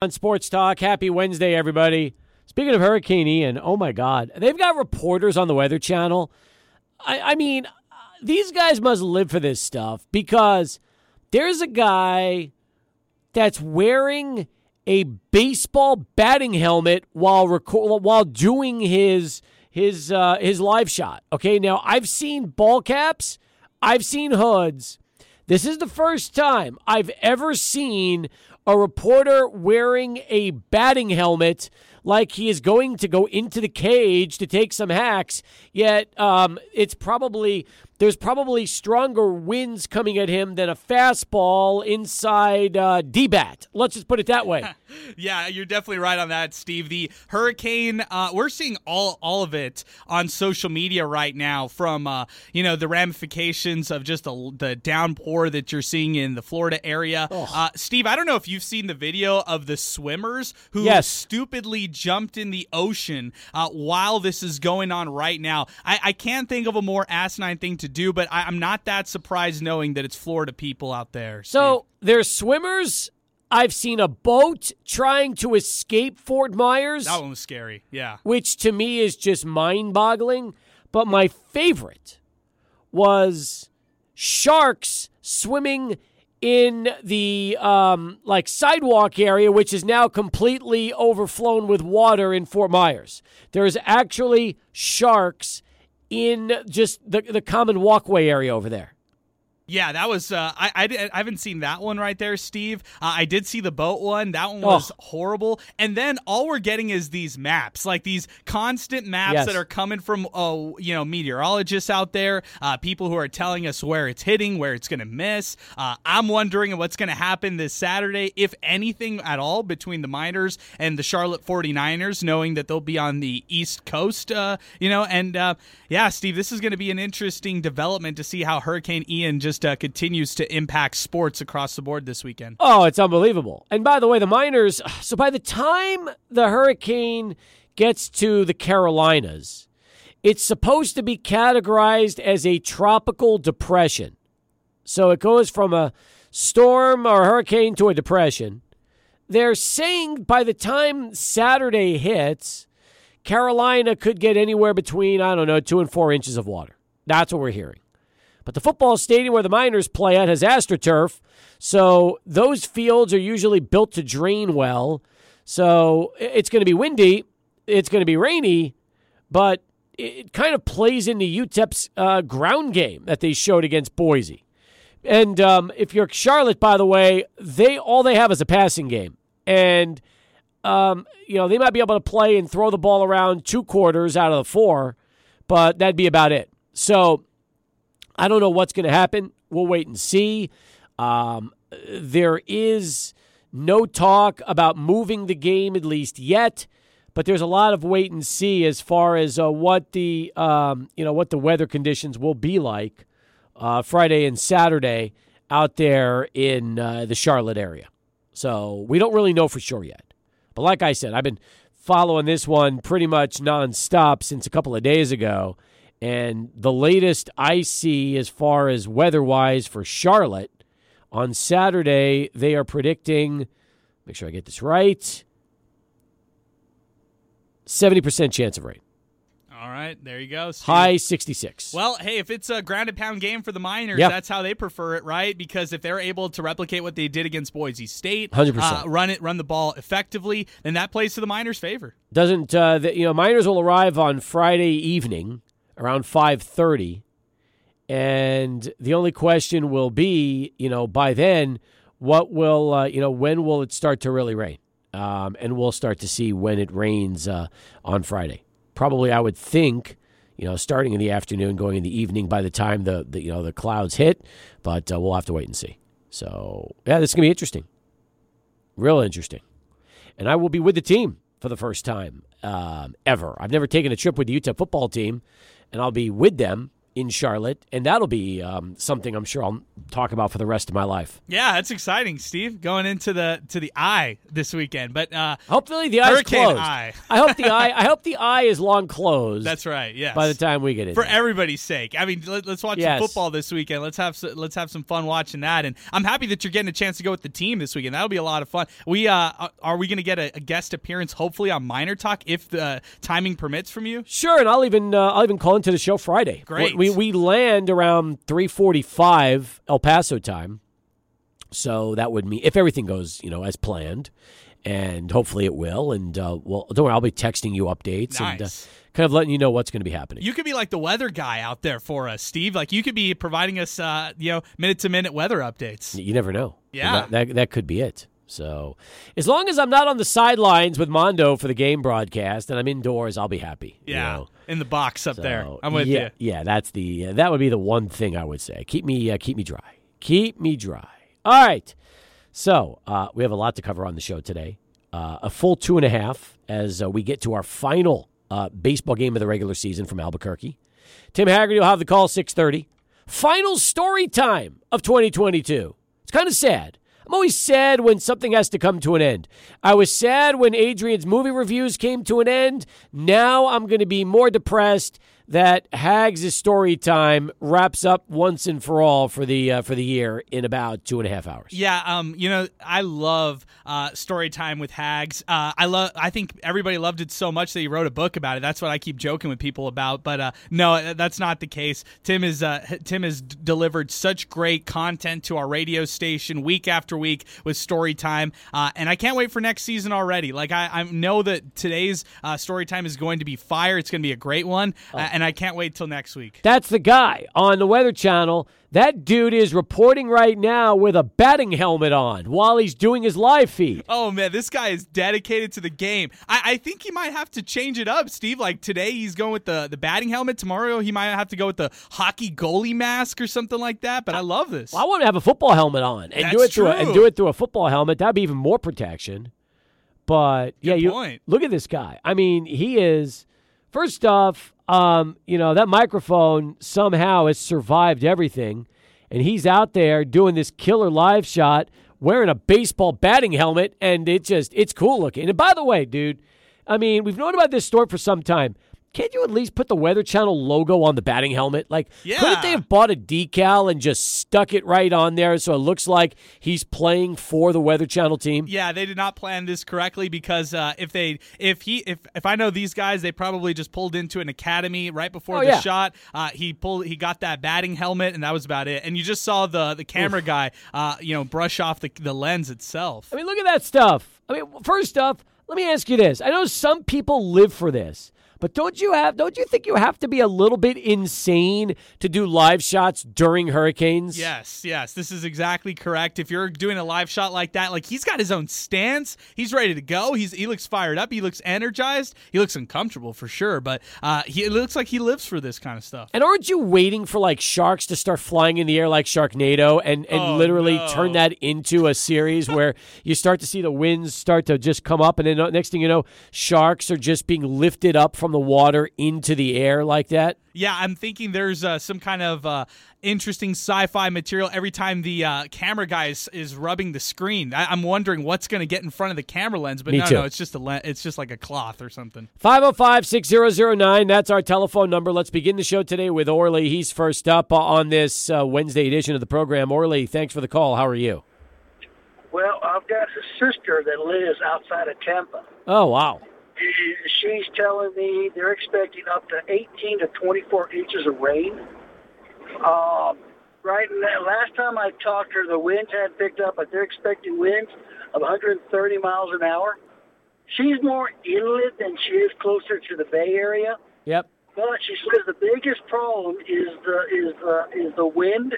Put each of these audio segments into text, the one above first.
on Sports Talk. Happy Wednesday, everybody. Speaking of Hurricane Ian, oh my God, they've got reporters on the Weather Channel. I, I mean, these guys must live for this stuff because there's a guy that's wearing a baseball batting helmet while record, while doing his his uh, his live shot. Okay, now I've seen ball caps, I've seen hoods. This is the first time I've ever seen a reporter wearing a batting helmet like he is going to go into the cage to take some hacks. Yet um, it's probably there's probably stronger winds coming at him than a fastball inside uh, D-bat. Let's just put it that way. yeah, you're definitely right on that, Steve. The hurricane, uh, we're seeing all all of it on social media right now. From uh, you know the ramifications of just the, the downpour that you're seeing in the Florida area. Uh, Steve, I don't know if you've seen the video of the swimmers who Yes. stupidly jumped in the ocean uh, while this is going on right now. I, I can't think of a more asinine thing to do, but I, I'm not that surprised knowing that it's Florida people out there. So there's swimmers. I've seen a boat trying to escape Fort Myers. That one was scary. Yeah. which to me is just mind boggling. But my favorite was sharks swimming in the um, like sidewalk area, which is now completely overflown with water in Fort Myers. There's actually sharks in just the, the common walkway area over there. Yeah, that was. Uh, I, I I haven't seen that one right there, Steve. Uh, I did see the boat one. That one was Oh. horrible. And then all we're getting is these maps, like these constant maps Yes. that are coming from, oh, you know, meteorologists out there, uh, people who are telling us where it's hitting, where it's going to miss. Uh, I'm wondering what's going to happen this Saturday, if anything at all, between the Miners and the Charlotte 49ers, knowing that they'll be on the East Coast. Uh, you know, and uh, yeah, Steve, this is going to be an interesting development to see how Hurricane Ian just uh, continues to impact sports across the board this weekend. Oh, it's unbelievable. And by the way, the Miners, so by the time the hurricane gets to the Carolinas, it's supposed to be categorized as a tropical depression. So it goes from a storm or hurricane to a depression. They're saying by the time Saturday hits, Carolina could get anywhere between, I don't know, two and four inches of water. That's what we're hearing. But the football stadium where the Miners play at has AstroTurf, so those fields are usually built to drain well. So it's going to be windy, it's going to be rainy, but it kind of plays into UTEP's uh, ground game that they showed against Boise. And um, if you're Charlotte, by the way, they all they have is a passing game, and um, you know they might be able to play and throw the ball around two quarters out of the four, but that'd be about it. So I don't know what's going to happen. We'll wait and see. Um, there is no talk about moving the game, at least yet, but there's a lot of wait and see as far as uh, what the um, you know what the weather conditions will be like uh, Friday and Saturday out there in uh, the Charlotte area. So we don't really know for sure yet. But like I said, I've been following this one pretty much nonstop since a couple of days ago. And the latest I see as far as weather wise for Charlotte on Saturday, they are predicting, make sure I get this right, 70% chance of rain. All right, there you go. Steve. High 66. Well, hey, if it's a grounded pound game for the Miners, Yeah. that's how they prefer it, right? Because if they're able to replicate what they did against Boise State, 100%. uh, run it, run the ball effectively, then that plays to the Miners' favor. doesn't uh, the, you know miners will arrive on friday evening around 5.30 and the only question will be you know by then what will uh, you know when will it start to really rain? Um, and we'll start to see when it rains uh, on friday. Probably i would think you know starting in the afternoon going in the evening by the time the, the you know the clouds hit. But uh, we'll have to wait and see. So yeah this is to be interesting. Real interesting. And I will be with the team for the first time um, ever. I've never taken a trip with the UTEP football team, and I'll be with them in Charlotte, and that'll be um, something I'm sure I'll talk about for the rest of my life. Yeah, that's exciting, Steve. Going into the to the eye this weekend, but uh, hopefully the eye's closed. eye. I hope the eye. I hope the eye is long closed. That's right. Yeah. By the time we get in, for everybody's sake. I mean, let, us watch Yes. some football this weekend. Let's have let's have some fun watching that. And I'm happy that you're getting a chance to go with the team this weekend. That'll be a lot of fun. We uh, are we going to get a, a guest appearance hopefully on Miner Talk if the timing permits from you? Sure, and I'll even uh, I'll even call into the show Friday. Great. We we land around three forty five El Paso time, so that would mean if everything goes you know as planned, and hopefully it will. And uh, well, don't worry, I'll be texting you updates and uh, kind of letting you know what's going to be happening. You could be like the weather guy out there for us, Steve. Like you could be providing us, uh, you know, minute to minute weather updates. You never know. Yeah. that, that that could be it. So as long as I'm not on the sidelines with Mondo for the game broadcast and I'm indoors, I'll be happy. you Yeah, know? in the box up there. I'm with yeah, you. Yeah, that's the uh, that would be the one thing I would say. Keep me uh, keep me dry. Keep me dry. All right. So uh, we have a lot to cover on the show today. Uh, a full two and a half as uh, we get to our final uh, baseball game of the regular season from Albuquerque. Tim Haggerty will have the call six thirty. Final story time of 2022. It's kind of sad. I'm always sad when something has to come to an end. I was sad when Adrian's movie reviews came to an end. Now I'm going to be more depressed that Hags' story time wraps up once and for all for the uh, for the year in about two and a half hours. Yeah, um, you know, I love uh, story time with Hags. Uh, I love. I think everybody loved it so much that he wrote a book about it. That's what I keep joking with people about. But uh, no, that's not the case. Tim is uh, Tim has delivered such great content to our radio station week after week with story time, uh, and I can't wait for next season already. Like I, I know that today's uh, story time is going to be fire. It's going to be a great one, uh, and I can't wait till next week. That's the guy on the Weather Channel. That dude is reporting right now with a batting helmet on while he's doing his live feed. Oh man, this guy is dedicated to the game. I, I think he might have to change it up, Steve. Like today, he's going with the, the batting helmet. Tomorrow, he might have to go with the hockey goalie mask or something like that. But I love this. Well, I want to have a football helmet on and do it through a, and do it through a football helmet. That'd be even more protection. But yeah, you point. look at this guy. I mean, he is first off, um, you know, that microphone somehow has survived everything, and he's out there doing this killer live shot wearing a baseball batting helmet, and it just it's cool looking. And by the way, dude, I mean, we've known about this story for some time. Can't you at least put the Weather Channel logo on the batting helmet? Like, yeah. couldn't they have bought a decal and just stuck it right on there so it looks like he's playing for the Weather Channel team? Yeah, they did not plan this correctly because uh, if they if he if if I know these guys, they probably just pulled into an academy right before Oh, the yeah. shot. Uh, he pulled he got that batting helmet and that was about it. And you just saw the the camera guy, uh, you know, brush off the the lens itself. I mean, look at that stuff. I mean, first off, let me ask you this. I know some people live for this, but don't you have don't you think you have to be a little bit insane to do live shots during hurricanes? Yes, yes, this is exactly correct. If you're doing a live shot like that, like he's got his own stance, he's ready to go. He's he looks fired up, he looks energized, he looks uncomfortable for sure, but uh, he it looks like he lives for this kind of stuff. And aren't you waiting for like sharks to start flying in the air like Sharknado and, and Oh, literally no. turn that into a series where you start to see the winds start to just come up and then uh, next thing you know, sharks are just being lifted up from the water into the air like that? Yeah, I'm thinking there's uh, some kind of uh, interesting sci-fi material every time the uh, camera guy is, is rubbing the screen. I, I'm wondering what's going to get in front of the camera lens, but Me no, too. no, it's just a le- it's just like a cloth or something. 505 6009. That's our telephone number. Let's begin the show today with Orly. He's first up uh, on this uh, Wednesday edition of the program. Orly, thanks for the call. How are you? Well, I've got a sister that lives outside of Tampa. Oh, wow. She's telling me they're expecting up to 18 to 24 inches of rain. Um, right now, last time I talked to her, the winds had picked up, but they're expecting winds of 130 miles an hour. She's more inland than she is closer to the Bay Area. Yep. But she says the biggest problem is the is the is the wind.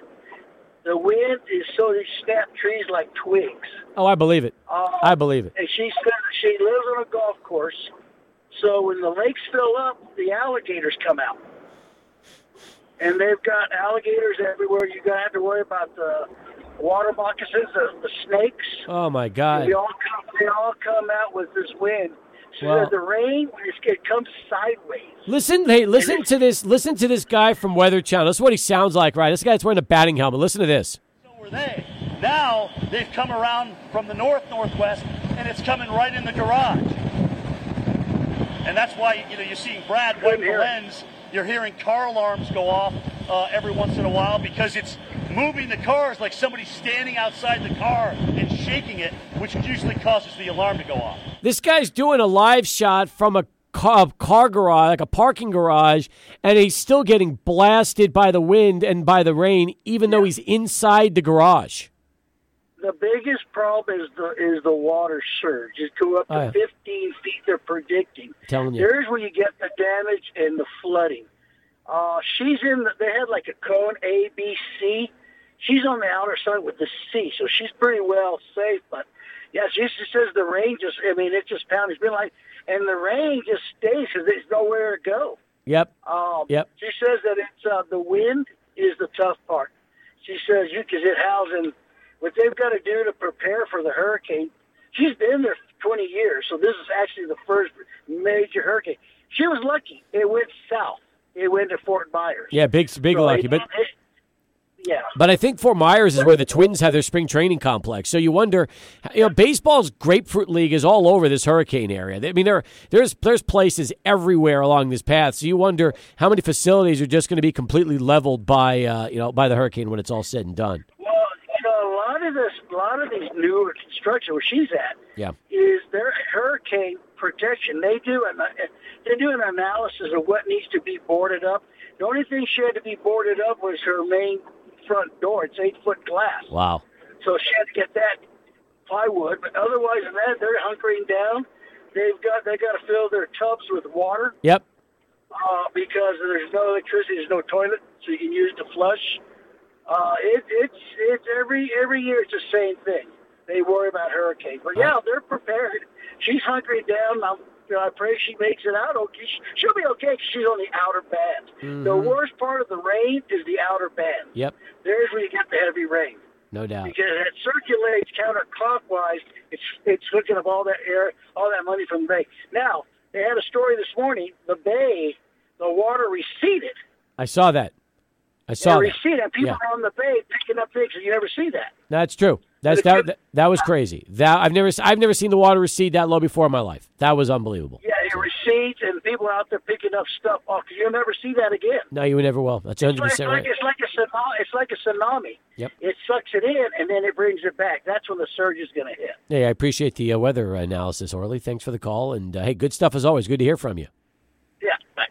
The wind is so they snap trees like twigs. Oh, I believe it. Uh, I believe it. and she said she lives on a golf course. So when the lakes fill up, the alligators come out, and they've got alligators everywhere. You got to have to worry about the water moccasins, the, the snakes. Oh, my God. They all come. They all come out with this wind. So Well- that the rain it's, it comes sideways. Listen, hey, listen to this. Listen to this guy from Weather Channel. This is what he sounds like, right? This guy's wearing a batting helmet. Listen to this. So were they. Now they've come around from the north northwest, and it's coming right in the garage. And that's why you know you're seeing Brad wipe the lens. it. You're hearing car alarms go off uh, every once in a while because it's moving the cars like somebody's standing outside the car and shaking it, which usually causes the alarm to go off. This guy's doing a live shot from a car, car garage, like a parking garage, and he's still getting blasted by the wind and by the rain, even though he's inside the garage. The biggest problem is the is the water surge. It go up to Oh, yeah. 15 feet. They're predicting. telling you. There's where you get the damage and the flooding. Uh, she's in. The, they had like a cone A, B, C. She's on the outer side with the C, so she's pretty well safe. But yeah, she just says the rain just. I mean, it just pounded. It's been like, and the rain just stays because there's nowhere to go. Yep. Um, Yep. She says that it's uh, the wind is the tough part. She says you because it howls and what they've got to do to prepare for the hurricane. She's been there 20 years, so this is actually the first major hurricane. She was lucky; it went south. It went to Fort Myers. Yeah, big, big So lucky. it- But it- yeah, But I think Fort Myers is where the Twins have their spring training complex. So you wonder, you know, baseball's grapefruit league is all over this hurricane area. I mean, there there's there's places everywhere along this path. So you wonder how many facilities are just going to be completely leveled by uh, you know by the hurricane when it's all said and done. well, you know, a lot of this, a lot of these newer construction where she's at, Yeah. is their hurricane protection. They do an they do an analysis of what needs to be boarded up. The only thing she had to be boarded up was her main front door. It's eight foot glass, Wow. so she had to get that plywood. But otherwise than that, they're hunkering down. They've got they got to fill their tubs with water Yep. uh, because there's no electricity, there's no toilet, so you can use to flush. Uh, it, it's it's every every year it's the same thing. They worry about hurricanes, but yeah, they're prepared. She's hunkering down. I'm, you know, I pray she makes it out okay. She- She'll be okay 'cause she's on the outer band. The worst part of the rain is the outer band. Yep. There's where you get the heavy rain No doubt. because it circulates counterclockwise. It's it's hooking up all that air, all that money from the bay. Now they had a story this morning. The bay, the water receded. I saw that. I saw They that. receded. And people Yeah. are on the bay picking up things, and you never see that. That's true. That's that, that. That was crazy. That I've never I've never seen the water recede that low before in my life. That was unbelievable. Yeah, it recedes, and people are out there picking up stuff off. You'll never see that again. No, you never will. That's 100 It's like, percent like- right. it's like a tsunami. It's like a tsunami. Yep. It sucks it in, and then it brings it back. That's when the surge is going to hit. Hey, I appreciate the uh, weather analysis, Orly. Thanks for the call, and uh, hey, good stuff as always. Good to hear from you. Yeah. Thanks.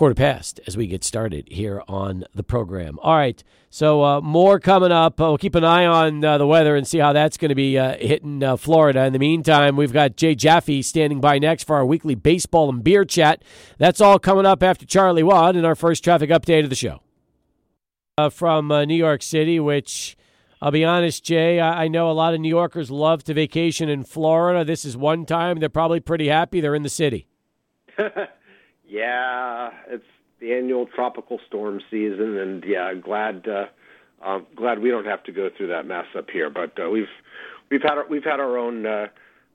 Quarter past as we get started here on the program. All right, so uh, more coming up. Uh, we'll keep an eye on uh, the weather and see how that's going to be uh, hitting uh, Florida. In the meantime, we've got Jay Jaffe standing by next for our weekly baseball and beer chat. That's all coming up after Charlie Watt in our first traffic update of the show. Uh, from New York City, which I'll be honest, Jay, I know a lot of New Yorkers love to vacation in Florida. This is one time they're probably pretty happy they're in the city. yeah, it's the annual tropical storm season, and yeah, glad uh, uh, glad we don't have to go through that mess up here. But uh, we've we've had our, we've had our own uh,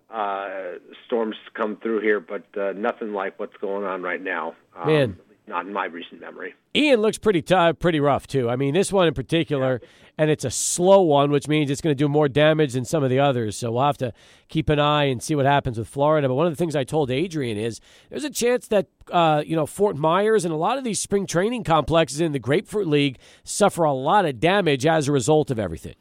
uh, storms come through here, but uh, nothing like what's going on right now. Um, Man. Not in my recent memory. Ian looks pretty t- pretty rough too. I mean, this one in particular, and it's a slow one, which means it's going to do more damage than some of the others. So we'll have to keep an eye and see what happens with Florida. But one of the things I told Adrian is there's a chance that uh, you know Fort Myers and a lot of these spring training complexes in the Grapefruit League suffer a lot of damage as a result of everything.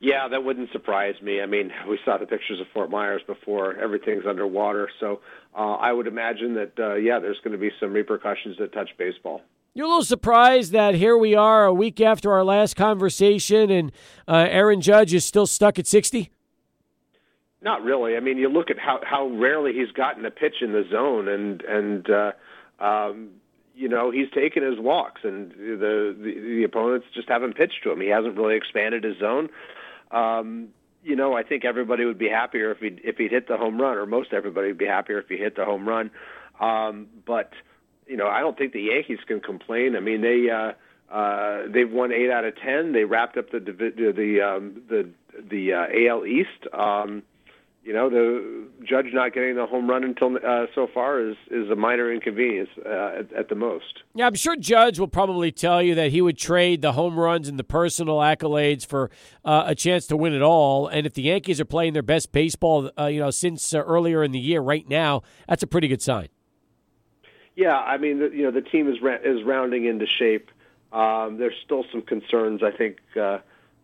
Yeah, that wouldn't surprise me. I mean, we saw the pictures of Fort Myers before. Everything's underwater, so uh, I would imagine that uh, yeah, there's going to be some repercussions that touch baseball. You're a little surprised that here we are a week after our last conversation, and uh, Aaron Judge is still stuck at 60. Not really. I mean, you look at how how rarely he's gotten a pitch in the zone, and and uh, um, you know he's taken his walks, and the, the the opponents just haven't pitched to him. He hasn't really expanded his zone. Um, you know, I think everybody would be happier if he if he'd hit the home run, or most everybody would be happier if he hit the home run. Um, but you know, I don't think the Yankees can complain. I mean, they uh, uh, they've won eight out of ten. They wrapped up the divi- the um, the the uh, AL East. Um, you know, the Judge not getting the home run until uh, so far is is a minor inconvenience uh, at, at, the most. Yeah, I'm sure Judge will probably tell you that he would trade the home runs and the personal accolades for uh, a chance to win it all. And if the Yankees are playing their best baseball, uh, you know, since uh, earlier in the year, right now, that's a pretty good sign. Yeah, I mean, you know, the team is ra- is rounding into shape. Um, there's still some concerns, I think.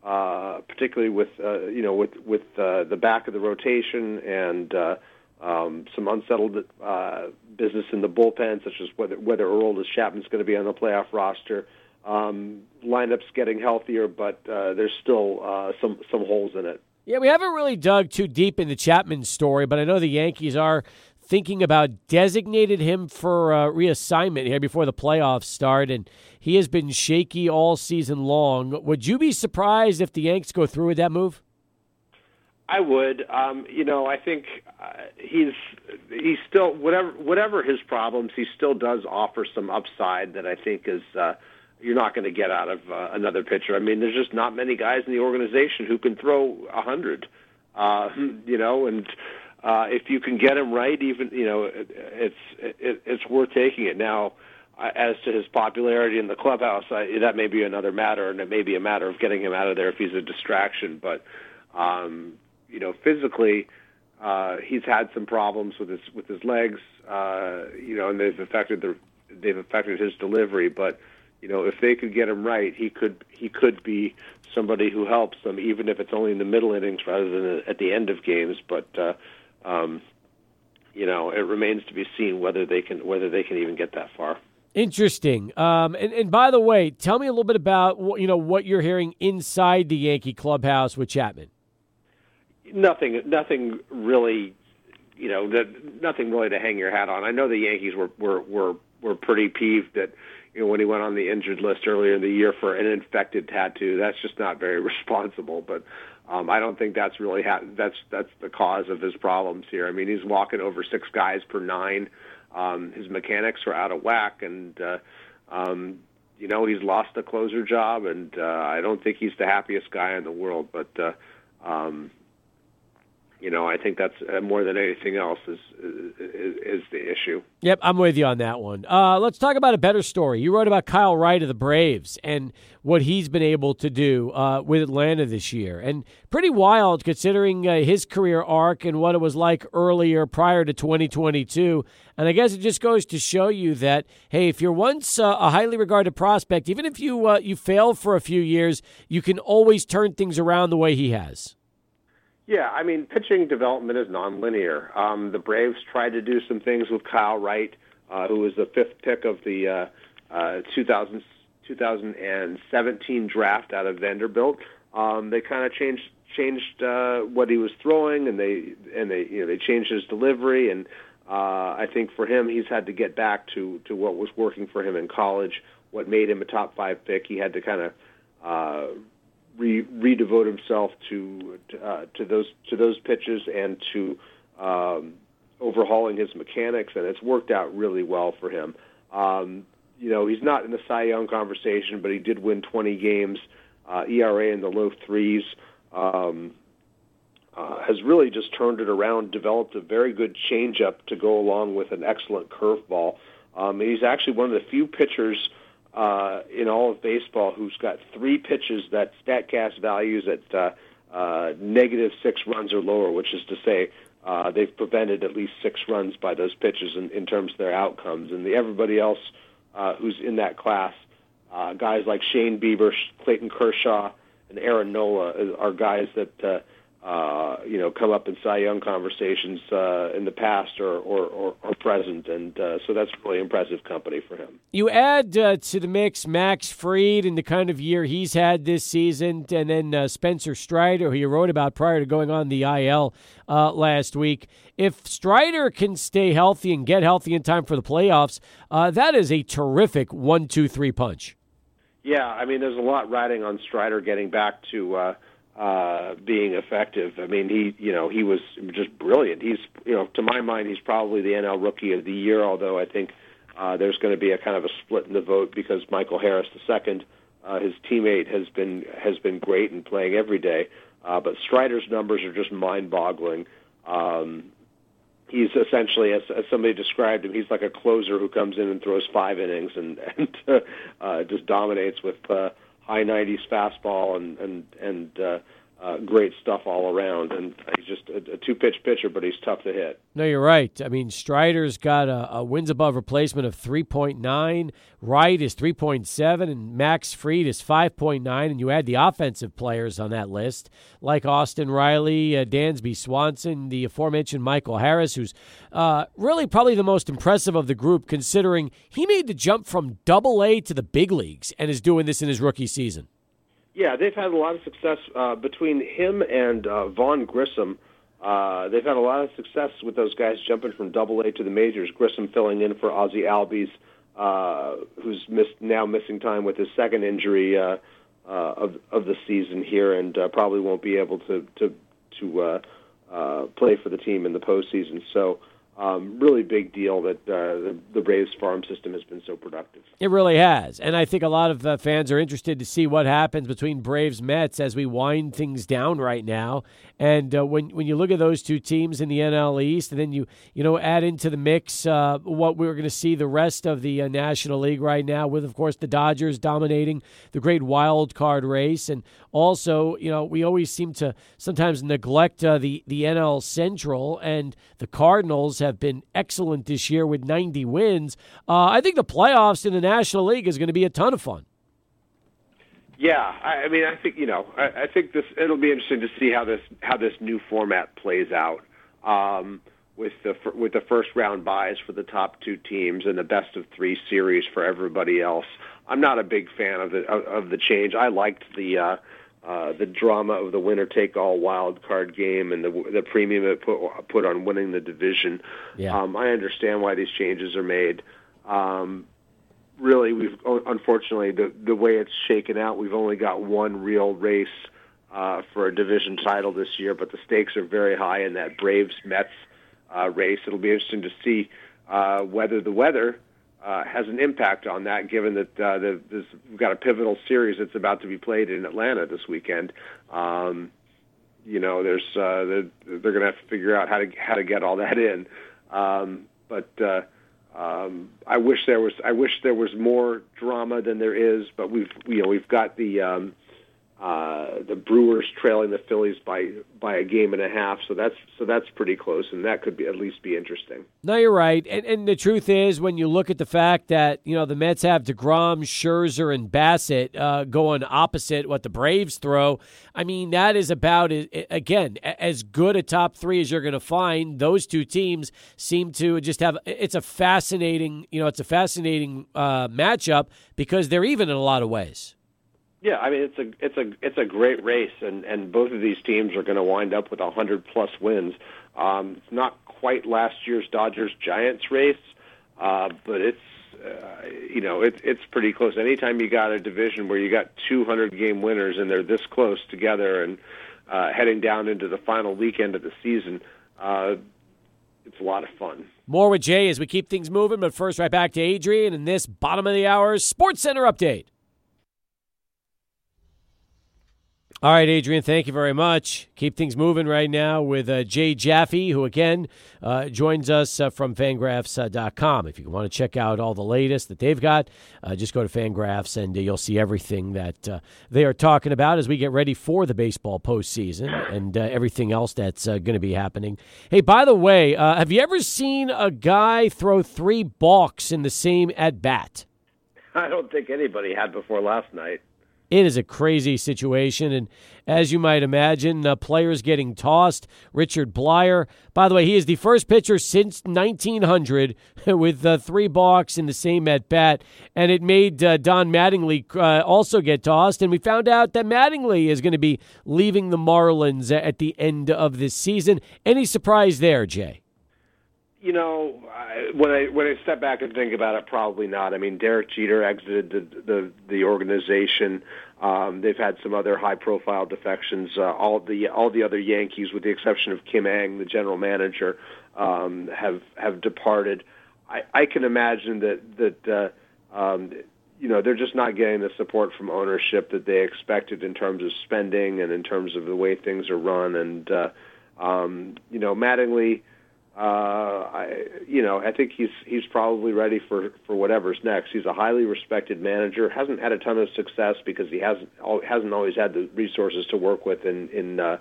Uh, particularly with uh, you know with with uh, the back of the rotation and uh, um, some unsettled uh, business in the bullpen, such as whether whether Aroldis Chapman's going to be on the playoff roster. Um, lineups getting healthier, but uh, there's still uh, some some holes in it. Yeah, we haven't really dug too deep into Chapman's story, but I know the Yankees are thinking about designated him for uh, reassignment here before the playoffs start, and he has been shaky all season long. Would you be surprised if the Yanks go through with that move? I would. Um, you know, I think uh, he's he's still whatever whatever his problems, he still does offer some upside that I think is uh, you're not going to get out of uh, another pitcher. I mean, there's just not many guys in the organization who can throw a hundred. Uh, you know, and uh, if you can get him right, even you know, it, it's it, it's worth taking it. Now, as to his popularity in the clubhouse, I, that may be another matter, and it may be a matter of getting him out of there if he's a distraction. But um, you know, physically, uh, he's had some problems with his with his legs. Uh, you know, and they've affected the they've affected his delivery. But you know, if they could get him right, he could he could be somebody who helps them, even if it's only in the middle innings rather than at the end of games. But uh, um, you know, it remains to be seen whether they can whether they can even get that far. Interesting. Um, and, and by the way, tell me a little bit about you know what you're hearing inside the Yankee clubhouse with Chapman. Nothing. Nothing really. You know, nothing really to hang your hat on. I know the Yankees were were were were pretty peeved that you know when he went on the injured list earlier in the year for an infected tattoo. That's just not very responsible. But um, I don't think that's really ha- that's that's the cause of his problems here. I mean, he's walking over six guys per nine. Um, his mechanics are out of whack, and uh, um, you know he's lost a closer job, and uh, I don't think he's the happiest guy in the world. But uh, um, you know, I think that's uh, more than anything else is, is, is the issue. Yep, I'm with you on that one. Uh, let's talk about a better story. You wrote about Kyle Wright of the Braves and what he's been able to do uh, with Atlanta this year, and pretty wild considering uh, his career arc and what it was like earlier prior to 2022. And I guess it just goes to show you that hey, if you're once uh, a highly regarded prospect, even if you uh, you fail for a few years, you can always turn things around the way he has. Yeah, I mean, pitching development is nonlinear. Um, the Braves tried to do some things with Kyle Wright, uh, who was the fifth pick of the uh, uh, 2000, 2017 draft out of Vanderbilt. Um, they kind of changed changed uh, what he was throwing, and they and they you know they changed his delivery, and uh, I think for him, he's had to get back to to what was working for him in college, what made him a top five pick. He had to kind of uh, re, redevote himself to uh, to those to those pitches and to um, overhauling his mechanics, and it's worked out really well for him. Um, you know, he's not in the Cy Young conversation, but he did win 20 games, uh, ERA in the low threes. Um, uh, has really just turned it around, developed a very good changeup to go along with an excellent curveball. Um, he's actually one of the few pitchers in all of baseball who's got three pitches that StatCast values at uh, uh, negative six runs or lower, which is to say uh, they've prevented at least six runs by those pitches in, in terms of their outcomes. And the, everybody else uh, who's in that class, uh, guys like Shane Bieber, Clayton Kershaw, and Aaron Nola are guys that uh, uh, you know, come up in Cy Young conversations uh, in the past or, or, or, or present. And uh, so that's really impressive company for him. You add uh, to the mix Max Fried and the kind of year he's had this season, and then uh, Spencer Strider, who you wrote about prior to going on the IL uh, last week. If Strider can stay healthy and get healthy in time for the playoffs, that is a terrific one, two, three punch. Yeah, I mean, there's a lot riding on Strider getting back to uh, being effective. I mean, he you know he was just brilliant. He's you know to my mind he's probably the NL Rookie of the Year. Although I think uh, there's going to be a kind of a split in the vote because Michael Harris II, uh, his teammate, has been has been great and playing every day. Uh, but Strider's numbers are just mind-boggling. Um, he's essentially, as, as somebody described him, he's like a closer who comes in and throws five innings and and uh, uh, just dominates with uh, high 90s fastball and and and uh, uh, great stuff all around. And he's just a, a two pitch pitcher, but he's tough to hit. No, you're right. I mean, Strider's got a, a wins above replacement of 3.9. Wright is 3.7, and Max Fried is 5.9. And you add the offensive players on that list, like Austin Riley, uh, Dansby Swanson, the aforementioned Michael Harris, who's uh, really probably the most impressive of the group, considering he made the jump from double A to the big leagues and is doing this in his rookie season. Yeah, they've had a lot of success uh, between him and uh, Vaughn Grissom. Uh, they've had a lot of success with those guys jumping from Double A to the majors. Grissom filling in for Ozzie Albies, uh, who's missed now missing time with his second injury uh, uh, of of the season here, and uh, probably won't be able to to to uh, uh, play for the team in the postseason. So um, really big deal that uh, the, the Braves farm system has been so productive. It really has, and I think a lot of uh, fans are interested to see what happens between Braves Mets as we wind things down right now. And uh, when when you look at those two teams in the NL East, and then you you know add into the mix uh, what we're going to see the rest of the uh, National League right now, with of course the Dodgers dominating the great wild card race, and also you know we always seem to sometimes neglect uh, the the NL Central and the Cardinals have been excellent this year with 90 wins. Uh, I think the playoffs in the National League is going to be a ton of fun. Yeah, I, I mean, I think you know, I, I think this it'll be interesting to see how this how this new format plays out um, with the with the first round buys for the top two teams and the best of three series for everybody else. I'm not a big fan of the of, of the change. I liked the. Uh, uh, the drama of the winner take all wild card game and the the premium it put put on winning the division. Yeah. Um, I understand why these changes are made. Um, really, we've unfortunately the the way it's shaken out, we've only got one real race uh, for a division title this year, but the stakes are very high in that Braves Mets uh, race. It'll be interesting to see uh, whether the weather uh, has an impact on that, given that uh, the, this, we've got a pivotal series that's about to be played in Atlanta this weekend. Um, you know, there's uh, they're, they're going to have to figure out how to how to get all that in. Um, but uh, um, I wish there was I wish there was more drama than there is. But we've you know we've got the um, uh, the Brewers trailing the Phillies by by a game and a half, so that's so that's pretty close, and that could be at least be interesting. No, you're right, and, and the truth is, when you look at the fact that you know the Mets have Degrom, Scherzer, and Bassitt uh, going opposite what the Braves throw, I mean that is about again as good a top three as you're going to find. Those two teams seem to just have it's a fascinating you know it's a fascinating uh, matchup because they're even in a lot of ways. Yeah, I mean it's a it's a it's a great race, and and both of these teams are going to wind up with a hundred plus wins. Um, it's not quite last year's Dodgers Giants race, uh, but it's uh, you know it's it's pretty close. Anytime you got a division where you got 200 game winners and they're this close together and uh, heading down into the final weekend of the season, uh, it's a lot of fun. More with Jay as we keep things moving, but first, right back to Adrian in this bottom of the hour Sports Center update. All right, Adrian, thank you very much. Keep things moving right now with uh, Jay Jaffe, who again uh, joins us uh, from fangraphs.com. If you want to check out all the latest that they've got, uh, just go to Fangraphs and uh, you'll see everything that uh, they are talking about as we get ready for the baseball postseason and everything else that's going to be happening. Hey, by the way, have you ever seen a guy throw three balks in the same at bat? I don't think anybody had before last night. It is a crazy situation. And as you might imagine, uh, players getting tossed. Richard Bleier, by the way, he is the first pitcher since 1900 with uh, three balks in the same at bat. And it made uh, Don Mattingly uh, also get tossed. And we found out that Mattingly is going to be leaving the Marlins at the end of this season. Any surprise there, Jay? You know, I, when I when I step back and think about it, probably not. I mean, Derek Jeter exited the the, the organization. Um, they've had some other high-profile defections. Uh, all the all the other Yankees, with the exception of Kim Ng, the general manager, um, have have departed. I, I can imagine that that uh, um, you know they're just not getting the support from ownership that they expected in terms of spending and in terms of the way things are run and. Uh, um, you know, Mattingly, uh, I, you know, I think he's he's probably ready for for whatever's next. He's a highly respected manager. hasn't had a ton of success because he hasn't hasn't always had the resources to work with in in uh,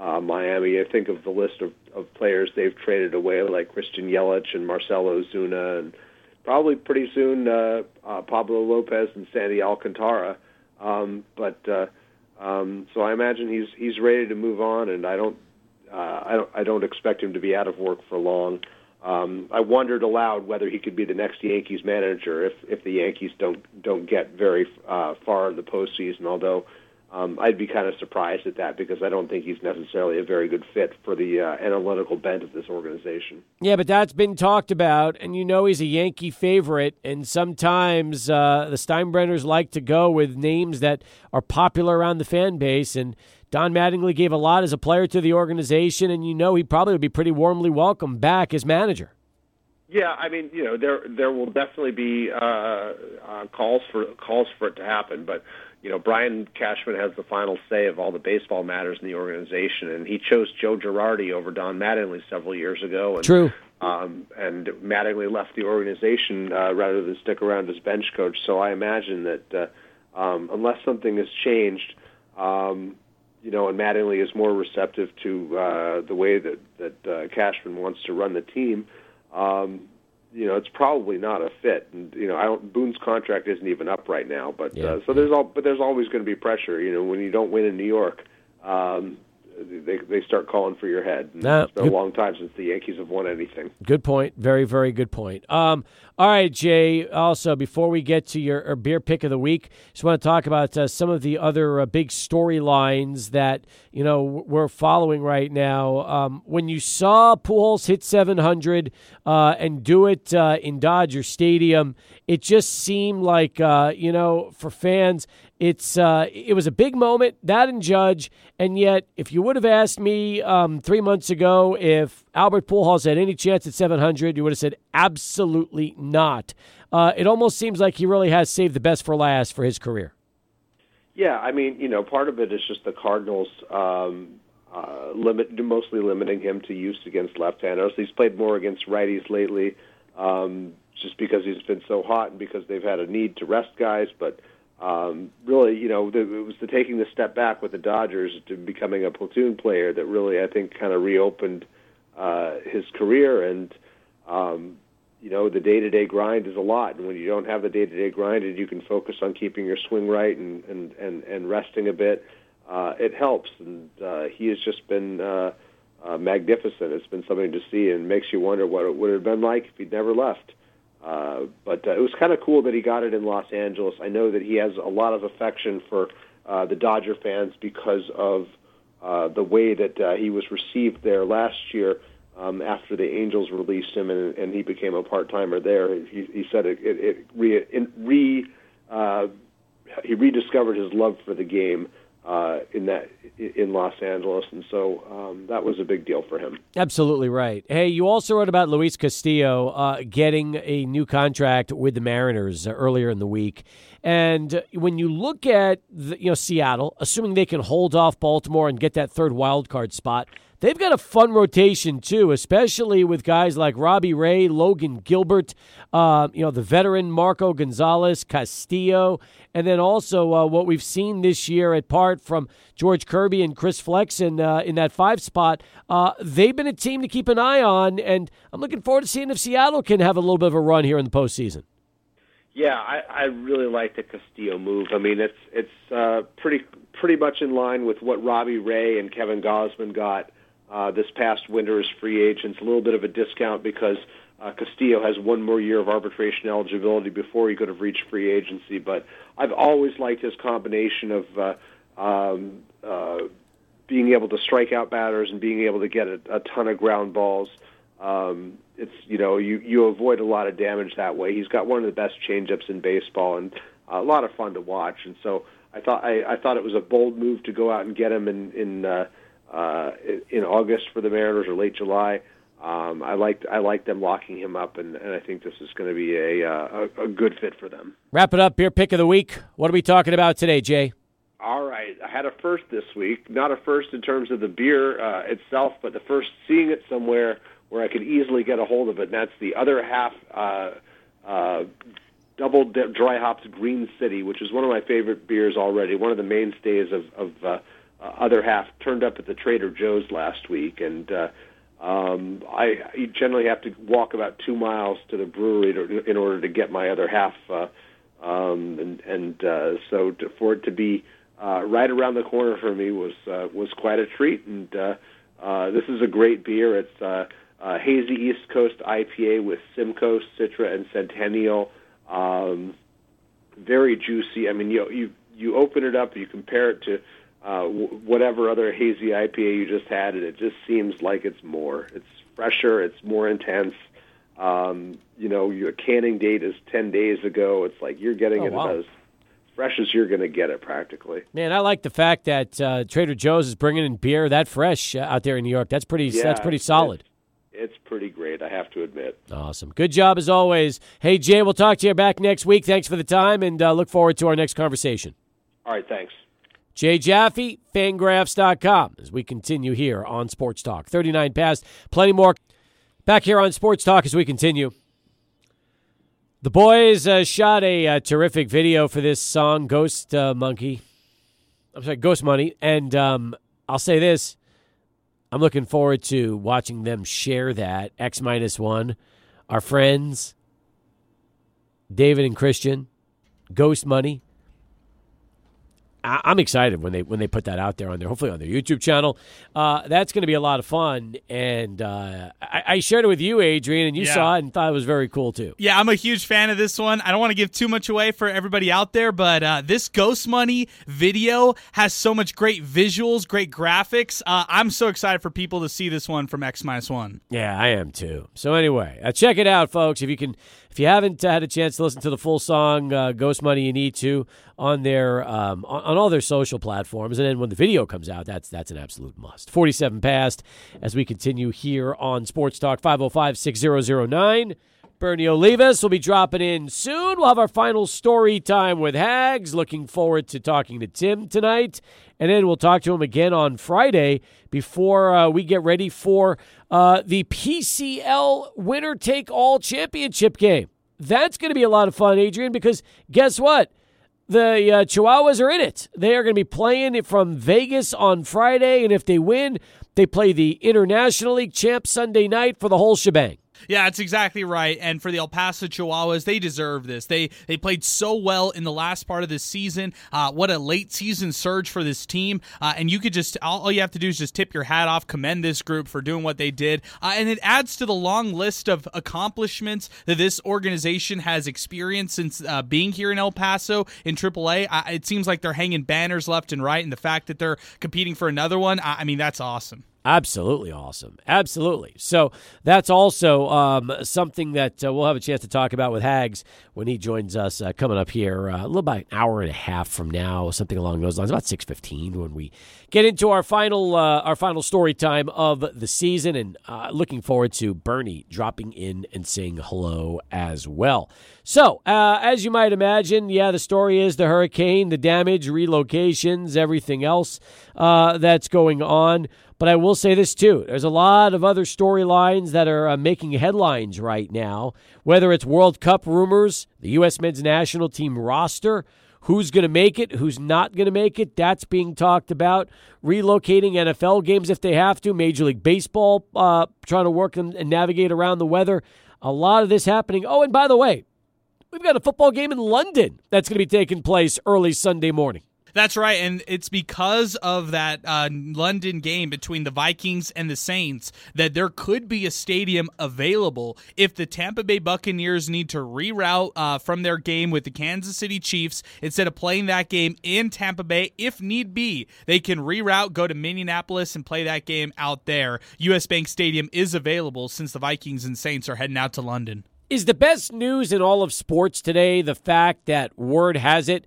uh, Miami. I think of the list of, of players they've traded away, like Christian Yelich and Marcell Ozuna, and probably pretty soon uh, uh, Pablo Lopez and Sandy Alcantara. Um, but uh, um, so I imagine he's he's ready to move on, and I don't uh, I don't I don't expect him to be out of work for long. Um, I wondered aloud whether he could be the next Yankees manager if if the Yankees don't don't get very uh, far in the postseason. Although um, I'd be kind of surprised at that because I don't think he's necessarily a very good fit for the uh, analytical bent of this organization. Yeah, but that's been talked about, and you know he's a Yankee favorite. And sometimes uh, the Steinbrenners like to go with names that are popular around the fan base. And Don Mattingly gave a lot as a player to the organization, and you know he probably would be pretty warmly welcomed back as manager. Yeah, I mean, you know, there there will definitely be uh, uh, calls for calls for it to happen, but you know, Brian Cashman has the final say of all the baseball matters in the organization, and he chose Joe Girardi over Don Mattingly several years ago. And, True. Um, and Mattingly left the organization uh, rather than stick around as bench coach. So I imagine that uh, um, unless something has changed, um, you know, and Mattingly is more receptive to uh, the way that that uh, Cashman wants to run the team. Um, you know, it's probably not a fit. And you know, I don't. Boone's contract isn't even up right now, but Yeah. uh, so there's all. But there's always going to be pressure. You know, when you don't win in New York, um, they they start calling for your head. No, it's been a long time since the Yankees have won anything. Good point. Very, very good point. Um, all right, Jay. Also, before we get to your, your beer pick of the week, just want to talk about uh, some of the other uh, big storylines that you know we're following right now. Um, when you saw Pujols hit 700 uh, and do it uh, in Dodger Stadium, it just seemed like uh, you know for fans. It's uh, it was a big moment that and Judge, and yet if you would have asked me um, three months ago if Albert Pujols had any chance at 700, you would have said absolutely not. Uh, it almost seems like he really has saved the best for last for his career. Yeah, I mean, you know, part of it is just the Cardinals um, uh, limit, mostly limiting him to use against left-handers. He's played more against righties lately, um, just because he's been so hot and because they've had a need to rest guys. But um, really, you know, the, it was the taking the step back with the Dodgers to becoming a platoon player that really, I think, kind of reopened uh, his career. And um, you know, the day-to-day grind is a lot, and when you don't have the day-to-day grind, and you can focus on keeping your swing right and and and, and resting a bit, uh, it helps. And uh, he has just been uh, uh, magnificent. It's been something to see, and makes you wonder what it would have been like if he'd never left. Uh, but uh, it was kind of cool that he got it in Los Angeles. I know that he has a lot of affection for uh, the Dodger fans because of uh, the way that uh, he was received there last year um, after the Angels released him and, and he became a part timer there. He, he said it, it, it re, in, re uh, he rediscovered his love for the game uh, in that in Los Angeles, and so um, that was a big deal for him. Absolutely right. Hey, you also wrote about Luis Castillo uh, getting a new contract with the Mariners uh, earlier in the week. And when you look at the, you know Seattle, assuming they can hold off Baltimore and get that third wild card spot, they've got a fun rotation too, especially with guys like Robbie Ray, Logan Gilbert, uh, you know the veteran Marco Gonzalez, Castillo, and then also uh, what we've seen this year, apart from George Kirby and Chris Flexen uh, in that five spot, uh, they've been a team to keep an eye on, and I'm looking forward to seeing if Seattle can have a little bit of a run here in the postseason. Yeah, I, I really like the Castillo move. I mean, it's it's uh, pretty pretty much in line with what Robbie Ray and Kevin Gausman got uh, this past winter as free agents. A little bit of a discount because uh, Castillo has one more year of arbitration eligibility before he could have reached free agency. But I've always liked his combination of uh, um, uh, being able to strike out batters and being able to get a, a ton of ground balls. Um, it's you know you you avoid a lot of damage that way. He's got one of the best changeups in baseball and a lot of fun to watch. And so I thought I, I thought it was a bold move to go out and get him in in uh, uh, in August for the Mariners or late July. Um, I liked I liked them locking him up, and, and I think this is going to be a, uh, a a good fit for them. Wrap it up. Beer pick of the week. What are we talking about today, Jay? All right, I had a first this week. Not a first in terms of the beer uh, itself, but the first seeing it somewhere where I could easily get a hold of it. And that's the other half uh, uh, double dry hops Green City, which is one of my favorite beers already. One of the mainstays of, of uh, other half turned up at the Trader Joe's last week, and uh, um, I, I generally have to walk about two miles to the brewery to, in order to get my other half. Uh, um, and and uh, so to, for it to be uh, right around the corner for me was uh, was quite a treat. And uh, uh, this is a great beer. It's uh, uh, hazy East Coast IPA with Simcoe, Citra, and Centennial. Um, very juicy. I mean, you you you open it up, you compare it to uh, w- whatever other hazy IPA you just had, and it just seems like it's more. It's fresher. It's more intense. Um, you know, your canning date is ten days ago. It's like you're getting Oh, it wow. as fresh as you're going to get it, practically. Man, I like the fact that uh, Trader Joe's is bringing in beer that fresh uh, out there in New York. That's pretty. Yeah, that's pretty solid. It's pretty great, I have to admit. Awesome. Good job as always. Hey Jay, we'll talk to you back next week. Thanks for the time, and uh, look forward to our next conversation. All right, thanks. Jay Jaffe, Fangraphs.com, as we continue here on Sports Talk. 39 past, plenty more. Back here on Sports Talk as we continue. The boys uh, shot a uh, terrific video for this song, Ghost uh, Monkey. I'm sorry, Ghost Money. And um, I'll say this I'm looking forward to watching them share that. X minus one. Our friends, David and Christian, Ghost Money. I- I'm excited when they when they put that out there on their hopefully on their YouTube channel. Uh, that's going to be a lot of fun, and uh, I, I shared it with you, Adrian, and you Yeah. saw it and thought it was very cool too. Yeah, I'm a huge fan of this one. I don't want to give too much away for everybody out there, but uh, this Ghost Money video has so much great visuals, great graphics. Uh, I'm so excited for people to see this one from X minus one. Yeah, I am too. So anyway, uh, check it out, folks. If you can, if you haven't had a chance to listen to the full song, uh, "Ghost Money," you need to on their um, on, on all their social platforms. And then when the video comes out, that's that's an absolute must. Forty-seven past as we continue here on Sports Talk 505-6009. Bernie Olivas will be dropping in soon. We'll have our final story time with Hags. Looking forward to talking to Tim tonight. And then we'll talk to him again on Friday before uh, we get ready for uh, the PCL winner take all championship game. That's going to be a lot of fun, Adrian, because guess what? The uh, Chihuahuas are in it. They are going to be playing it from Vegas on Friday. And if they win, they play the International League champ Sunday night for the whole shebang. Yeah, that's exactly right. And for the El Paso Chihuahuas, they deserve this. They they played so well in the last part of this season. Uh, what a late season surge for this team. Uh, and you could just all, all you have to do is just tip your hat off, commend this group for doing what they did. Uh, and it adds to the long list of accomplishments that this organization has experienced since uh, being here in El Paso in AAA. Uh, it seems like they're hanging banners left and right, and the fact that they're competing for another one, I, I mean, that's awesome. Absolutely awesome. Absolutely. So that's also um, something that uh, we'll have a chance to talk about with Hags when he joins us uh, coming up here uh, a little about an hour and a half from now, something along those lines. About six fifteen when we get into our final uh, our final story time of the season, and uh, looking forward to Bernie dropping in and saying hello as well. So, uh, as you might imagine, yeah, the story is the hurricane, the damage, relocations, everything else that's going on. But I will say this too: there's a lot of other storylines that are uh, making headlines right now. Whether it's World Cup rumors, the U.S. men's national team roster, who's going to make it, who's not going to make it, that's being talked about. Relocating NFL games if they have to. Major League Baseball uh, trying to work and and navigate around the weather. A lot of this happening. Oh, and by the way, we've got a football game in London that's going to be taking place early Sunday morning. That's right, and it's because of that uh, London game between the Vikings and the Saints that there could be a stadium available if the Tampa Bay Buccaneers need to reroute uh, from their game with the Kansas City Chiefs instead of playing that game in Tampa Bay. If need be, they can reroute, go to Minneapolis, and play that game out there. U.S. Bank Stadium is available since the Vikings and Saints are heading out to London. Is the best news in all of sports today the fact that word has it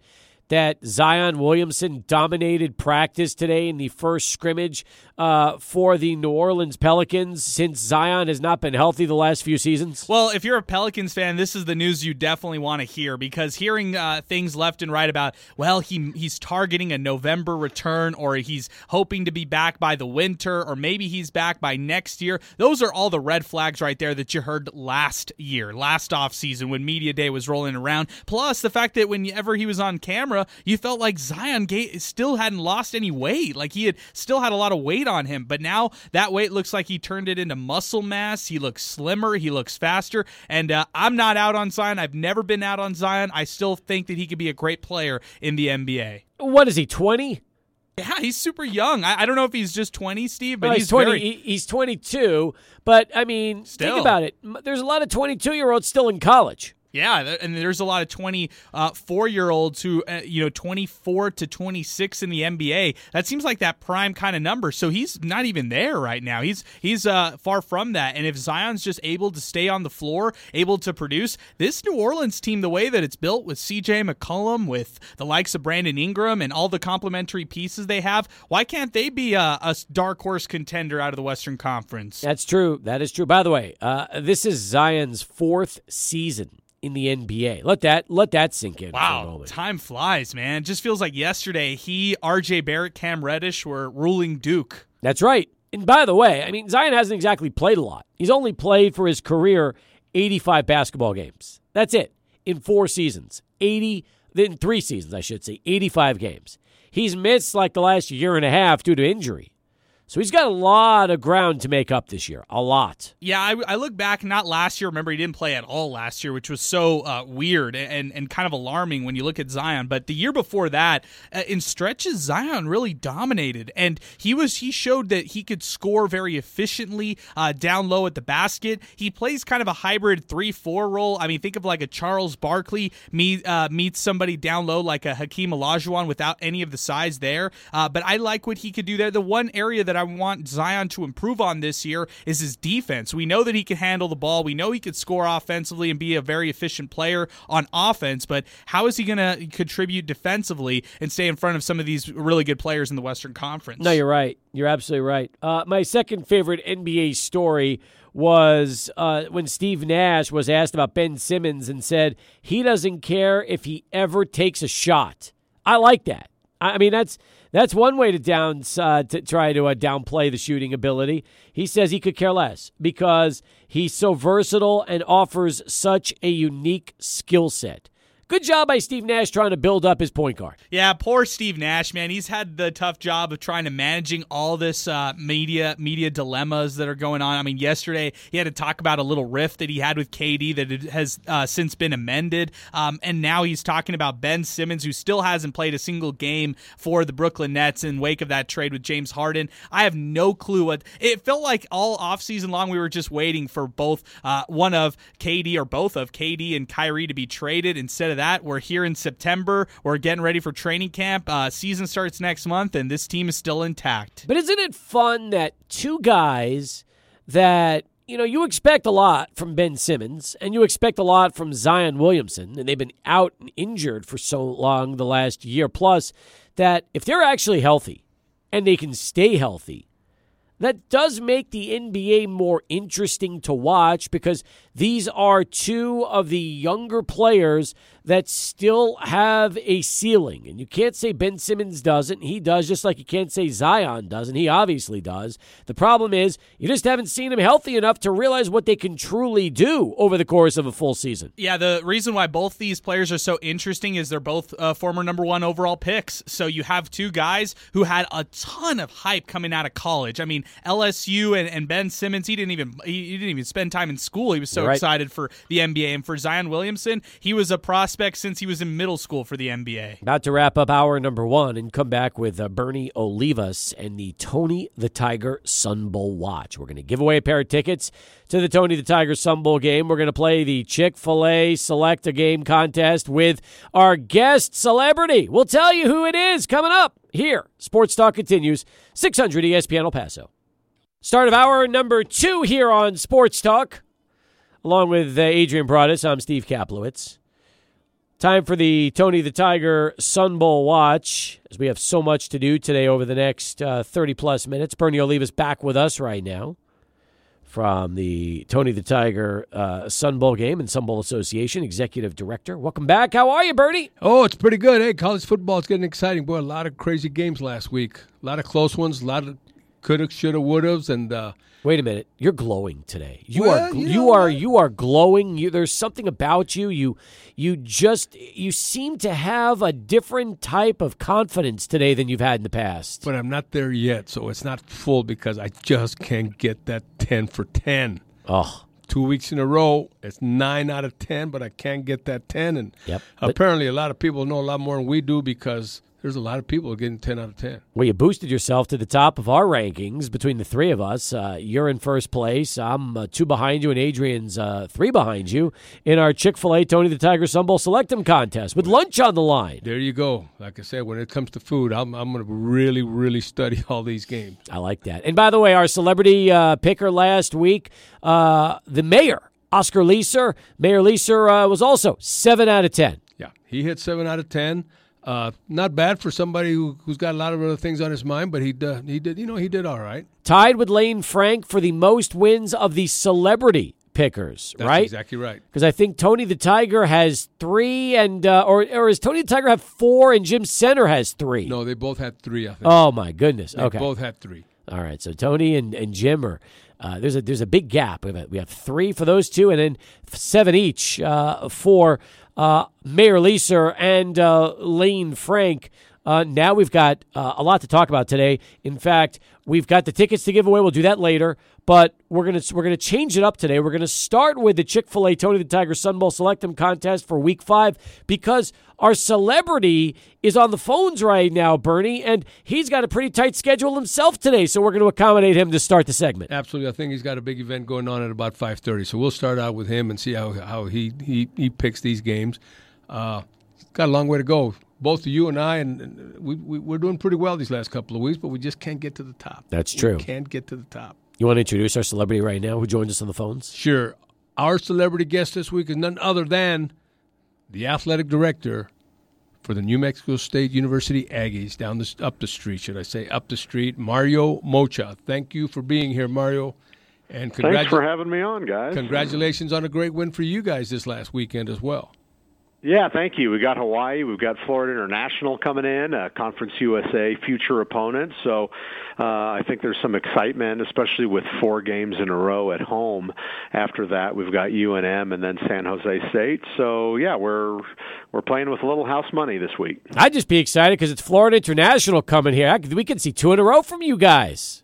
that Zion Williamson dominated practice today in the first scrimmage uh, for the New Orleans Pelicans since Zion has not been healthy the last few seasons? Well, if you're a Pelicans fan, this is the news you definitely want to hear because hearing uh, things left and right about, well, he he's targeting a November return or he's hoping to be back by the winter or maybe he's back by next year. Those are all the red flags right there that you heard last year, last offseason when Media Day was rolling around. Plus the fact that whenever he was on camera, you felt like Zion still hadn't lost any weight. Like he had still had a lot of weight on him. But now that weight looks like he turned it into muscle mass. He looks slimmer. He looks faster. And uh, I'm not out on Zion. I've never been out on Zion. I still think that he could be a great player in the NBA. What is he, 20? Yeah, he's super young. I, I, don't know if he's just 20, Steve, but he's, he's 20. Very... he's 22. But, I mean, still. think about it. There's a lot of 22 year olds still in college. Yeah, and there's a lot of 24 year olds who, uh, you know, 24 to 26 in the NBA. That seems like that prime kind of number. So he's not even there right now. He's he's uh, far from that. And if Zion's just able to stay on the floor, able to produce, this New Orleans team, the way that it's built with CJ McCollum, with the likes of Brandon Ingram, and all the complementary pieces they have, why can't they be a, a dark horse contender out of the Western Conference? That's true. That is true. By the way, uh, this is Zion's fourth season in the NBA. Let that let that sink in. Wow, time flies, man. Just feels like yesterday he, R.J. Barrett, Cam Reddish were ruling Duke. That's right. And by the way, I mean Zion hasn't exactly played a lot. He's only played for his career 85 basketball games. That's it in four seasons. 80 in three seasons, I should say. 85 games. He's missed like the last year and a half due to injury. So he's got a lot of ground to make up this year. A lot. Yeah, I, I look back, not last year. Remember, he didn't play at all last year, which was so uh, weird and, and kind of alarming when you look at Zion. But the year before that, uh, in stretches, Zion really dominated. And he was he showed that he could score very efficiently uh, down low at the basket. He plays kind of a hybrid 3 4 role. I mean, think of like a Charles Barkley meet, uh, meets somebody down low like a Hakeem Olajuwon without any of the size there. Uh, but I like what he could do there. The one area that I want Zion to improve on this year is his defense. We know that he can handle the ball. We know he could score offensively and be a very efficient player on offense, but how is he going to contribute defensively and stay in front of some of these really good players in the Western Conference? No, you're right. You're absolutely right. Uh, my second favorite NBA story was uh, when Steve Nash was asked about Ben Simmons and said he doesn't care if he ever takes a shot. I like that. I mean, that's that's one way to down uh, to try to uh, downplay the shooting ability. He says he could care less because he's so versatile and offers such a unique skill set. Good job by Steve Nash trying to build up his point guard. Yeah, poor Steve Nash, man. He's had the tough job of trying to managing all this uh, media media dilemmas that are going on. I mean, yesterday he had to talk about a little rift that he had with KD that has uh, since been amended, um, and now he's talking about Ben Simmons, who still hasn't played a single game for the Brooklyn Nets in wake of that trade with James Harden. I have no clue what it felt like all offseason long. We were just waiting for both uh, one of KD or both of KD and Kyrie to be traded instead of that. We're here in September. We're getting ready for training camp. Uh, season starts next month, and this team is still intact. But isn't it fun that two guys that you know you expect a lot from Ben Simmons and you expect a lot from Zion Williamson, and they've been out and injured for so long the last year plus that if they're actually healthy and they can stay healthy, that does make the NBA more interesting to watch because these are two of the younger players that still have a ceiling. And you can't say Ben Simmons doesn't. He does, just like you can't say Zion doesn't. He obviously does. The problem is you just haven't seen him healthy enough to realize what they can truly do over the course of a full season. Yeah, the reason why both these players are so interesting is they're both uh, former number one overall picks. So you have two guys who had a ton of hype coming out of college. I mean, LSU and, and Ben Simmons, he didn't even he, he didn't even spend time in school. He was so right. excited for the NBA. And for Zion Williamson, he was a prospect since he was in middle school for the NBA. About to wrap up hour number one and come back with uh, Bernie Olivas and the Tony the Tiger Sun Bowl watch. We're going to give away a pair of tickets to the Tony the Tiger Sun Bowl game. We're going to play the Chick fil A Select a Game contest with our guest celebrity. We'll tell you who it is coming up here. Sports Talk continues, 600 ESPN El Paso. Start of hour number two here on Sports Talk. Along with uh, Adrian Broadus, I'm Steve Kaplowitz. Time for the Tony the Tiger Sun Bowl watch, as we have so much to do today over the next uh, 30 plus minutes. Bernie Olivas back with us right now from the Tony the Tiger uh, Sun Bowl game and Sun Bowl Association, Executive Director. Welcome back. How are you, Bernie? Oh, it's pretty good. Hey, college football is getting exciting. Boy, a lot of crazy games last week. A lot of close ones, a lot of coulda, shoulda, wouldas, and uh, Wait a minute. You're glowing today. You Well, are you you, know are what? you are glowing. You, there's something about you. You you just you seem to have a different type of confidence today than you've had in the past. but I'm not there yet, so it's not full because I just can't get that ten for ten. Oh, Two weeks in a row, it's nine out of ten, but I can't get that ten. And Yep. But- apparently, a lot of people know a lot more than we do because there's a lot of people getting ten out of ten. well, you boosted yourself to the top of our rankings between the three of us. Uh, you're in first place. I'm uh, two behind you, and Adrian's uh, three behind you in our Chick Fil A Tony the Tiger Sun Bowl Selectum contest with lunch on the line. There you go. Like I said, when it comes to food, I'm, I'm going to really, really study all these games. I like that. And by the way, our celebrity uh, picker last week, uh, the mayor, Oscar Leeser, Mayor Leeser uh, was also 7 out of 10. Yeah, he hit seven out of ten. Uh, not bad for somebody who, who's got a lot of other things on his mind, but he uh, he did you know he did all right. Tied with Lane Frank for the most wins of the celebrity pickers, That's right? exactly right. Because I think Tony the Tiger has three, and uh, or or is Tony the Tiger have four, and Jim Senter has three? No, they both had three. I think Oh my goodness. they Okay. both had three. All right, so Tony and, and Jim are uh, there's a there's a big gap. We have, we have three for those two, and then seven each uh, for Mayor Leeser and uh, Lane Frank. Uh, now we've got uh, a lot to talk about today. In fact, we've got the tickets to give away. We'll do that later, but we're gonna we're gonna change it up today. We're gonna start with the Chick Fil A Tony the Tiger Sun Bowl Selectum contest for Week Five because our celebrity is on the phones right now, Bernie, and he's got a pretty tight schedule himself today. So we're going to accommodate him to start the segment. Absolutely, I think he's got a big event going on at about five thirty. So we'll start out with him and see how how he he, he picks these games. Uh, got a long way to go. Both you and I, and, and we, we we're doing pretty well these last couple of weeks, but we just can't get to the top. That's true. We true. can't get to the top. You want to introduce our celebrity right now who joins us on the phones? Sure. Our celebrity guest this week is none other than the athletic director for the New Mexico State University Aggies down the up the street, should I say, up the street, Mario Moccia. Thank you for being here, Mario, and Thanks for having me on, guys. congratulations on a great win for you guys this last weekend as well. Yeah, thank you. We got Hawaii, we've got Florida International coming in, uh, Conference USA future opponents. So uh, I think there's some excitement, especially with four games in a row at home. After that, we've got UNM and then San Jose State. So yeah, we're we're playing with a little house money this week. I'd just be excited because it's Florida International coming here. I We can see two in a row from you guys.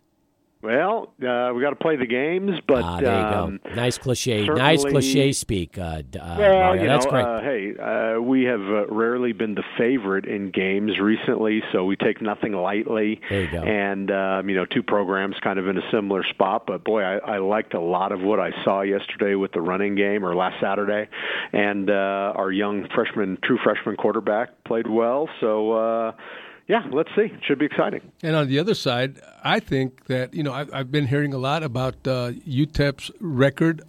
Well, uh, we got to play the games, but ah, there you um, go. Nice cliche. Nice cliche speak. Uh, uh, Well, Mario. you That's know, great. Uh, hey, uh, we have uh, rarely been the favorite in games recently, so we take nothing lightly. There you go. And um, you know, two programs kind of in a similar spot. But boy, I, I liked a lot of what I saw yesterday with the running game, or last Saturday, and uh, our young freshman, true freshman quarterback played well. So. Yeah, let's see. It should be exciting. And on the other side, I think that you know I've, I've been hearing a lot about uh, UTEP's record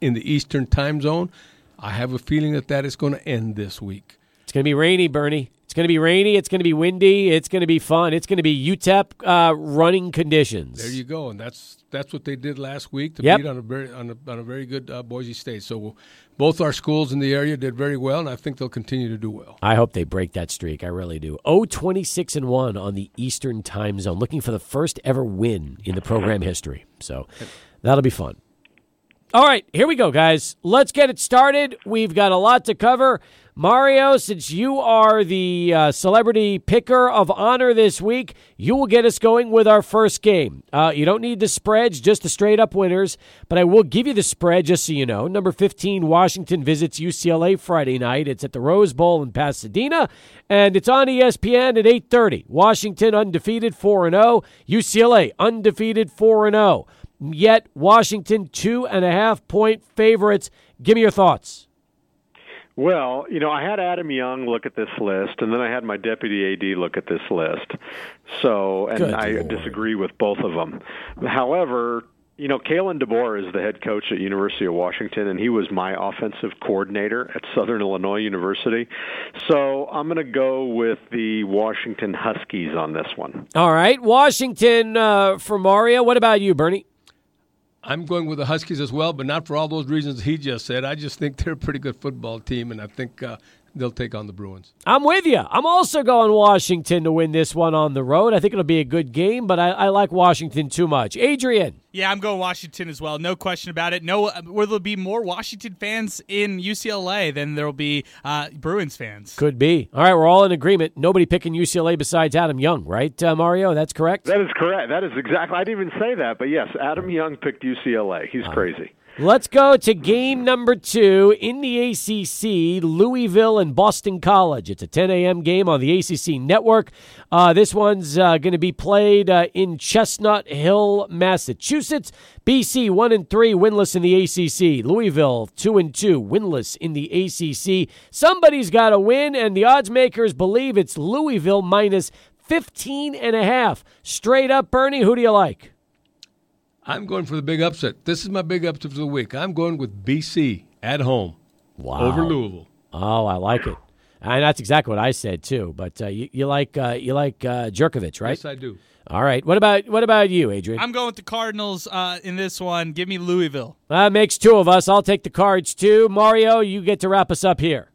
in the Eastern Time Zone. I have a feeling that that is going to end this week. It's going to be rainy, Bernie. It's going to be rainy. It's going to be windy. It's going to be fun. It's going to be UTEP uh, running conditions. There you go, and that's that's what they did last week to Yep. beat on a very on a, on a very good uh, Boise State. So both our schools in the area did very well, and I think they'll continue to do well. I hope they break that streak. I really do. Oh, 26 and 1 on the Eastern Time Zone, looking for the first ever win in the program history. So that'll be fun. All right, here we go, guys. Let's get it started. We've got a lot to cover. Mario, since you are the uh, celebrity picker of honor this week, you will get us going with our first game. Uh, you don't need the spreads, just the straight up winners, but I will give you the spread just so you know. Number 15, Washington visits UCLA Friday night. It's at the Rose Bowl in Pasadena, and it's on ESPN at 8:30. Washington undefeated 4 0, UCLA undefeated 4 0. Yet Washington two and a half point favorites. Give me your thoughts. Well, you know, I had Adam Young look at this list, and then I had my deputy AD look at this list. So, and Good I Lord. disagree with both of them. However, You know, Kalen DeBoer is the head coach at University of Washington, and he was my offensive coordinator at Southern Illinois University. So I'm going to go with the Washington Huskies on this one. All right, Washington uh, for Mario. What about you, Bernie? I'm going with the Huskies as well, but not for all those reasons he just said. I just think they're a pretty good football team, and I think uh, they'll take on the Bruins. I'm with you. I'm also going Washington to win this one on the road. I think it'll be a good game, but I, I like Washington too much. Adrian. Yeah, I'm going Washington as well. No question about it. No, where there'll be more Washington fans in UCLA than there will be uh, Bruins fans? Could be. All right, we're all in agreement. Nobody picking UCLA besides Adam Young, right, uh, Mario? That's correct. That is correct. That is exactly. I didn't even say that, but yes, Adam Young picked UCLA. He's uh, crazy. Let's go to game number two in the ACC, Louisville and Boston College. It's a 10 a.m. game on the ACC network. Uh, this one's uh, going to be played uh, in Chestnut Hill, Massachusetts. BC one and three, winless in the ACC. Louisville two and two, winless in the ACC. Somebody's got to win, and the odds makers believe it's Louisville minus 15 and a half. Straight up, Bernie, who do you like? I'm going for the big upset. This is my big upset for the week. I'm going with BC at home wow. over Louisville. Oh, I like it. And that's exactly what I said too. But uh, you, you, like uh, you like uh, Jurkovec, right? Yes, I do. All right. What about what about you, Adrian? I'm going with the Cardinals uh, in this one. Give me Louisville. That makes two of us. I'll take the Cards too. Mario, you get to wrap us up here.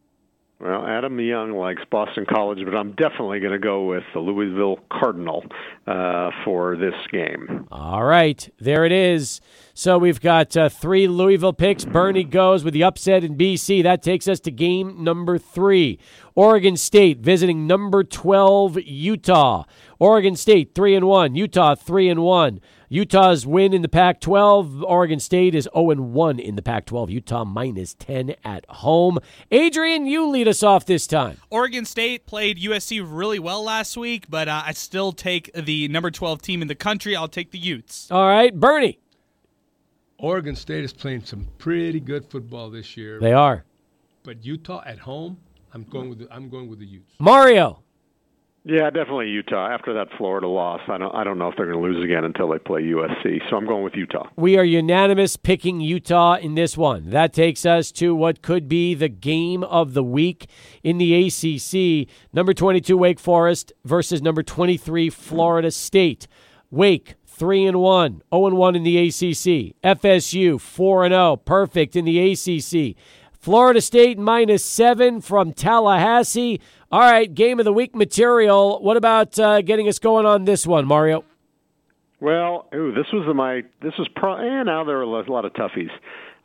Well, Adam Young likes Boston College, but I'm definitely going to go with the Louisville Cardinal uh, for this game. All right, there it is. So we've got uh, three Louisville picks. Bernie goes with the upset in BC. That takes us to game number three. Oregon State visiting number 12 Utah. Oregon State 3 and 1, Utah 3 and 1. Utah's win in the Pac 12. Oregon State is 0 1 in the Pac 12. Utah minus 10 at home. Adrian, you lead us off this time. Oregon State played USC really well last week, but uh, I still take the number 12 team in the country. I'll take the Utes. All right, Bernie. Oregon State is playing some pretty good football this year. They are. But Utah at home, I'm going with the, I'm going with the Utes. Mario. Yeah, definitely Utah. After that Florida loss, I don't I don't know if they're going to lose again until they play USC. So I'm going with Utah. We are unanimous picking Utah in this one. That takes us to what could be the game of the week in the ACC. Number 22 Wake Forest versus number 23 Florida State. Wake 3 and 1, 0 and 1 in the ACC. FSU 4 and 0, perfect in the ACC. Florida State minus 7 from Tallahassee. All right, game of the week material. What about uh, getting us going on this one, Mario? Well, ooh, this was my this was pro. And eh, now there are a lot of toughies.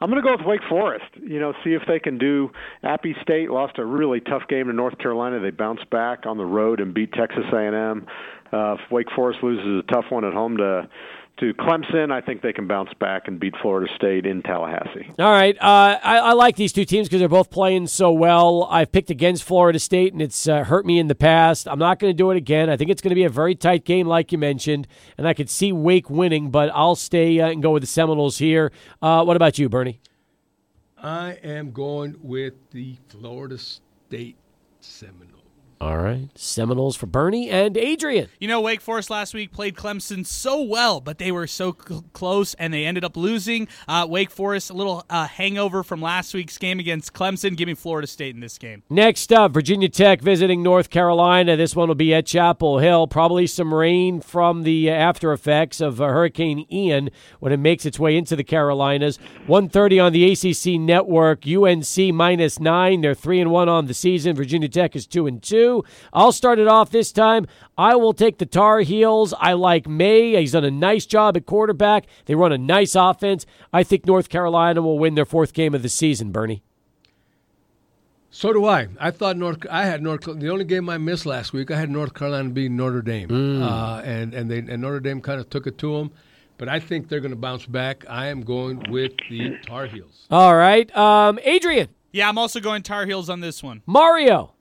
I'm going to go with Wake Forest. You know, see if they can do. Appy State lost a really tough game to North Carolina. They bounced back on the road and beat Texas A&M. Uh, if Wake Forest loses a tough one at home to to Clemson. I think they can bounce back and beat Florida State in Tallahassee. All right. Uh, I, I, like these two teams because they're both playing so well. I've picked against Florida State, and it's uh, hurt me in the past. I'm not going to do it again. I think it's going to be a very tight game, like you mentioned, and I could see Wake winning, but I'll stay uh, and go with the Seminoles here. Uh, what about you, Bernie? I am going with the Florida State Seminoles. All right. Seminoles for Bernie and Adrian. You know, Wake Forest last week played Clemson so well, but they were so cl- close and they ended up losing. Uh, Wake Forest, a little uh, hangover from last week's game against Clemson. Give me Florida State in this game. Next up, Virginia Tech visiting North Carolina. This one will be at Chapel Hill. Probably some rain from the after effects of uh, Hurricane Ian when it makes its way into the Carolinas. 130 on the ACC network. UNC minus nine. They're 3 and 1 on the season. Virginia Tech is 2 and 2 two. I'll start it off this time. I will take the Tar Heels. I like Maye. He's done a nice job at quarterback. They run a nice offense. I think North Carolina will win their fourth game of the season, Bernie. So do I. I thought North. I had North. The only game I missed last week, I had North Carolina beating Notre Dame, mm. uh, and and they and Notre Dame kind of took it to them. But I think they're going to bounce back. I am going with the Tar Heels. All right, um, Adrian. Yeah, I'm also going Tar Heels on this one. Mario.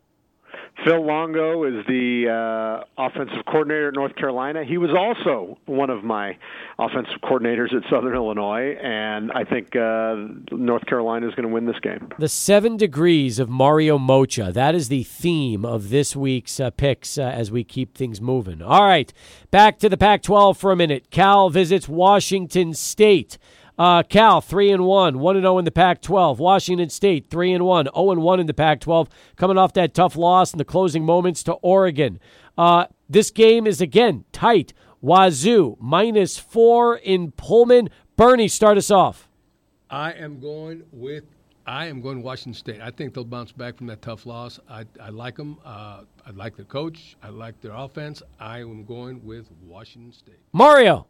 Phil Longo is the uh, offensive coordinator at North Carolina. He was also one of my offensive coordinators at Southern Illinois, and I think uh, North Carolina is going to win this game. The seven degrees of Mario Moccia. That is the theme of this week's uh, picks uh, as we keep things moving. All right, back to the Pac 12 for a minute. Cal visits Washington State. Uh, Cal three and one, one and zero in the Pac-12. Washington State three and one, zero and one in the Pac-12, coming off that tough loss in the closing moments to Oregon. Uh, this game is again tight. Wazoo minus four in Pullman. Bernie, start us off. I am going with I am going Washington State. I think they'll bounce back from that tough loss. I, I like them. Uh, I like their coach. I like their offense. I am going with Washington State. Mario.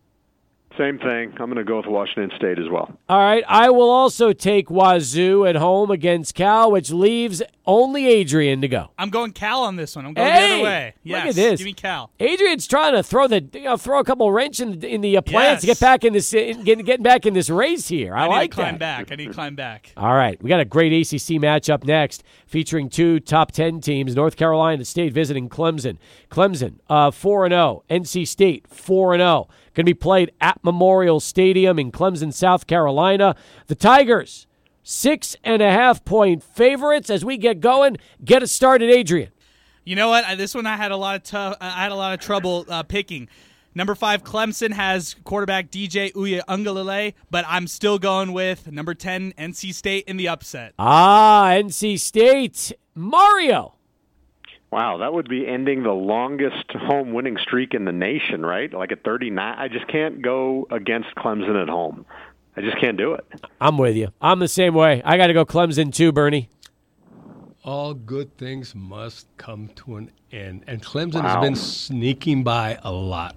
Same thing. I'm going to go with Washington State as well. All right. I will also take Wazoo at home against Cal, which leaves only Adrian to go. I'm going Cal on this one. I'm going Hey, the other way. look Yes, at this. Give me Cal. Adrian's trying to throw the you know, throw a couple wrench in, in the uh, plans to get back in this in, getting getting back in this race here. I, I, need like to climb that. back. I need to climb back. All right, we got a great ACC matchup next, featuring two top ten teams: North Carolina State visiting Clemson. Clemson, uh, four and zero. NC State, four and zero. Going to be played at Memorial Stadium in Clemson, South Carolina. The Tigers, six and a half point favorites. As we get going, get us started, Adrian. You know what? This one I had a lot of tough. I had a lot of trouble uh, picking. Number five, Clemson has quarterback DJ Uiagalelei, but I'm still going with number ten, NC State in the upset. Ah, NC State, Mario. Wow, that would be ending the longest home winning streak in the nation, right? Like at 39. I just can't go against Clemson at home. I just can't do it. I'm with you. I'm the same way. I got to go Clemson too, Bernie. All good things must come to an end. And Clemson Wow. has been sneaking by a lot.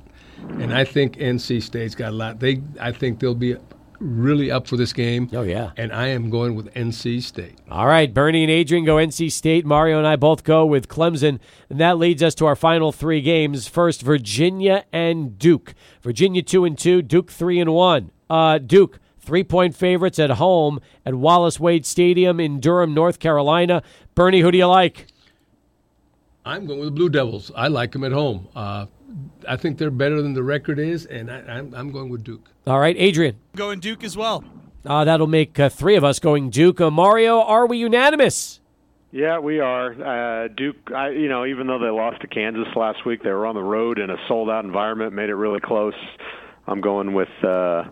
And I think NC State's got a lot. They I think they'll be really up for this game. Oh, yeah. And I am going with NC State. All right, Bernie and Adrian go NC State. Mario and I both go with Clemson, and that leads us to our final three games. First, Virginia and Duke. Virginia two and two, Duke three and one. Uh, Duke three point favorites at home at Wallace Wade Stadium in Durham, North Carolina. Bernie, who do you like? I'm going with the Blue Devils. I like them at home. Uh, I think they're better than the record is, and I, I'm, I'm going with Duke. All right, Adrian. Going Duke as well. Uh, that'll make uh, three of us going Duke. Uh, Mario, are we unanimous? Yeah, we are. Uh, Duke, I, you know, even though they lost to Kansas last week, they were on the road in a sold out environment, made it really close. I'm going with uh,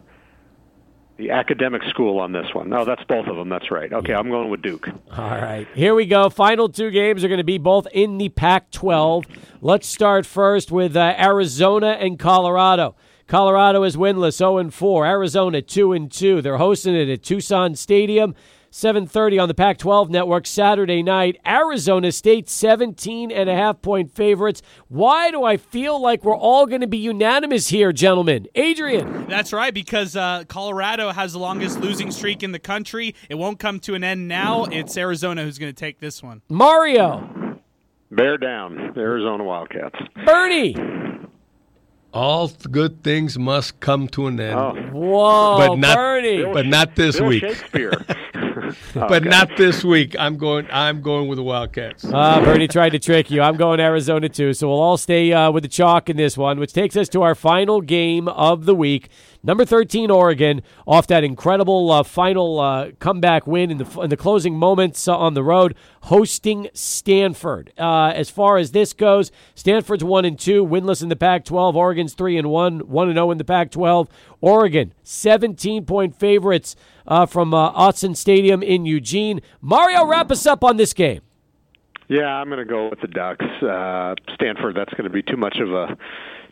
the academic school on this one. No, that's both of them. That's right. Okay, I'm going with Duke. All right, here we go. Final two games are going to be both in the Pac 12. Let's start first with uh, Arizona and Colorado. Colorado is winless 0 and 4. Arizona 2 and 2. They're hosting it at Tucson Stadium. 7:30 on the Pac-12 network Saturday night. Arizona State 17 and a half point favorites. Why do I feel like we're all going to be unanimous here, gentlemen? Adrian. That's right, because uh, Colorado has the longest losing streak in the country. It won't come to an end now. It's Arizona who's going to take this one. Mario. Bear down, Arizona Wildcats. Bernie. All good things must come to an end, Oh, Whoa, but not Bernie. but not this Bill week. Shakespeare. But not this week. I'm going. I'm going with the Wildcats. Ah, Bernie tried to trick you. I'm going Arizona too. So we'll all stay uh, with the chalk in this one, which takes us to our final game of the week. Number 13, Oregon, off that incredible uh, final uh, comeback win in the in the closing moments uh, on the road, hosting Stanford. Uh, as far as this goes, Stanford's one and two, winless in the Pac-12. Oregon's three and one, one and zero in the Pac-12. Oregon, 17 point favorites uh, from uh, Autzen Stadium in Eugene. Mario, wrap us up on this game. Yeah, I'm going to go with the Ducks. Uh, Stanford. That's going to be too much of a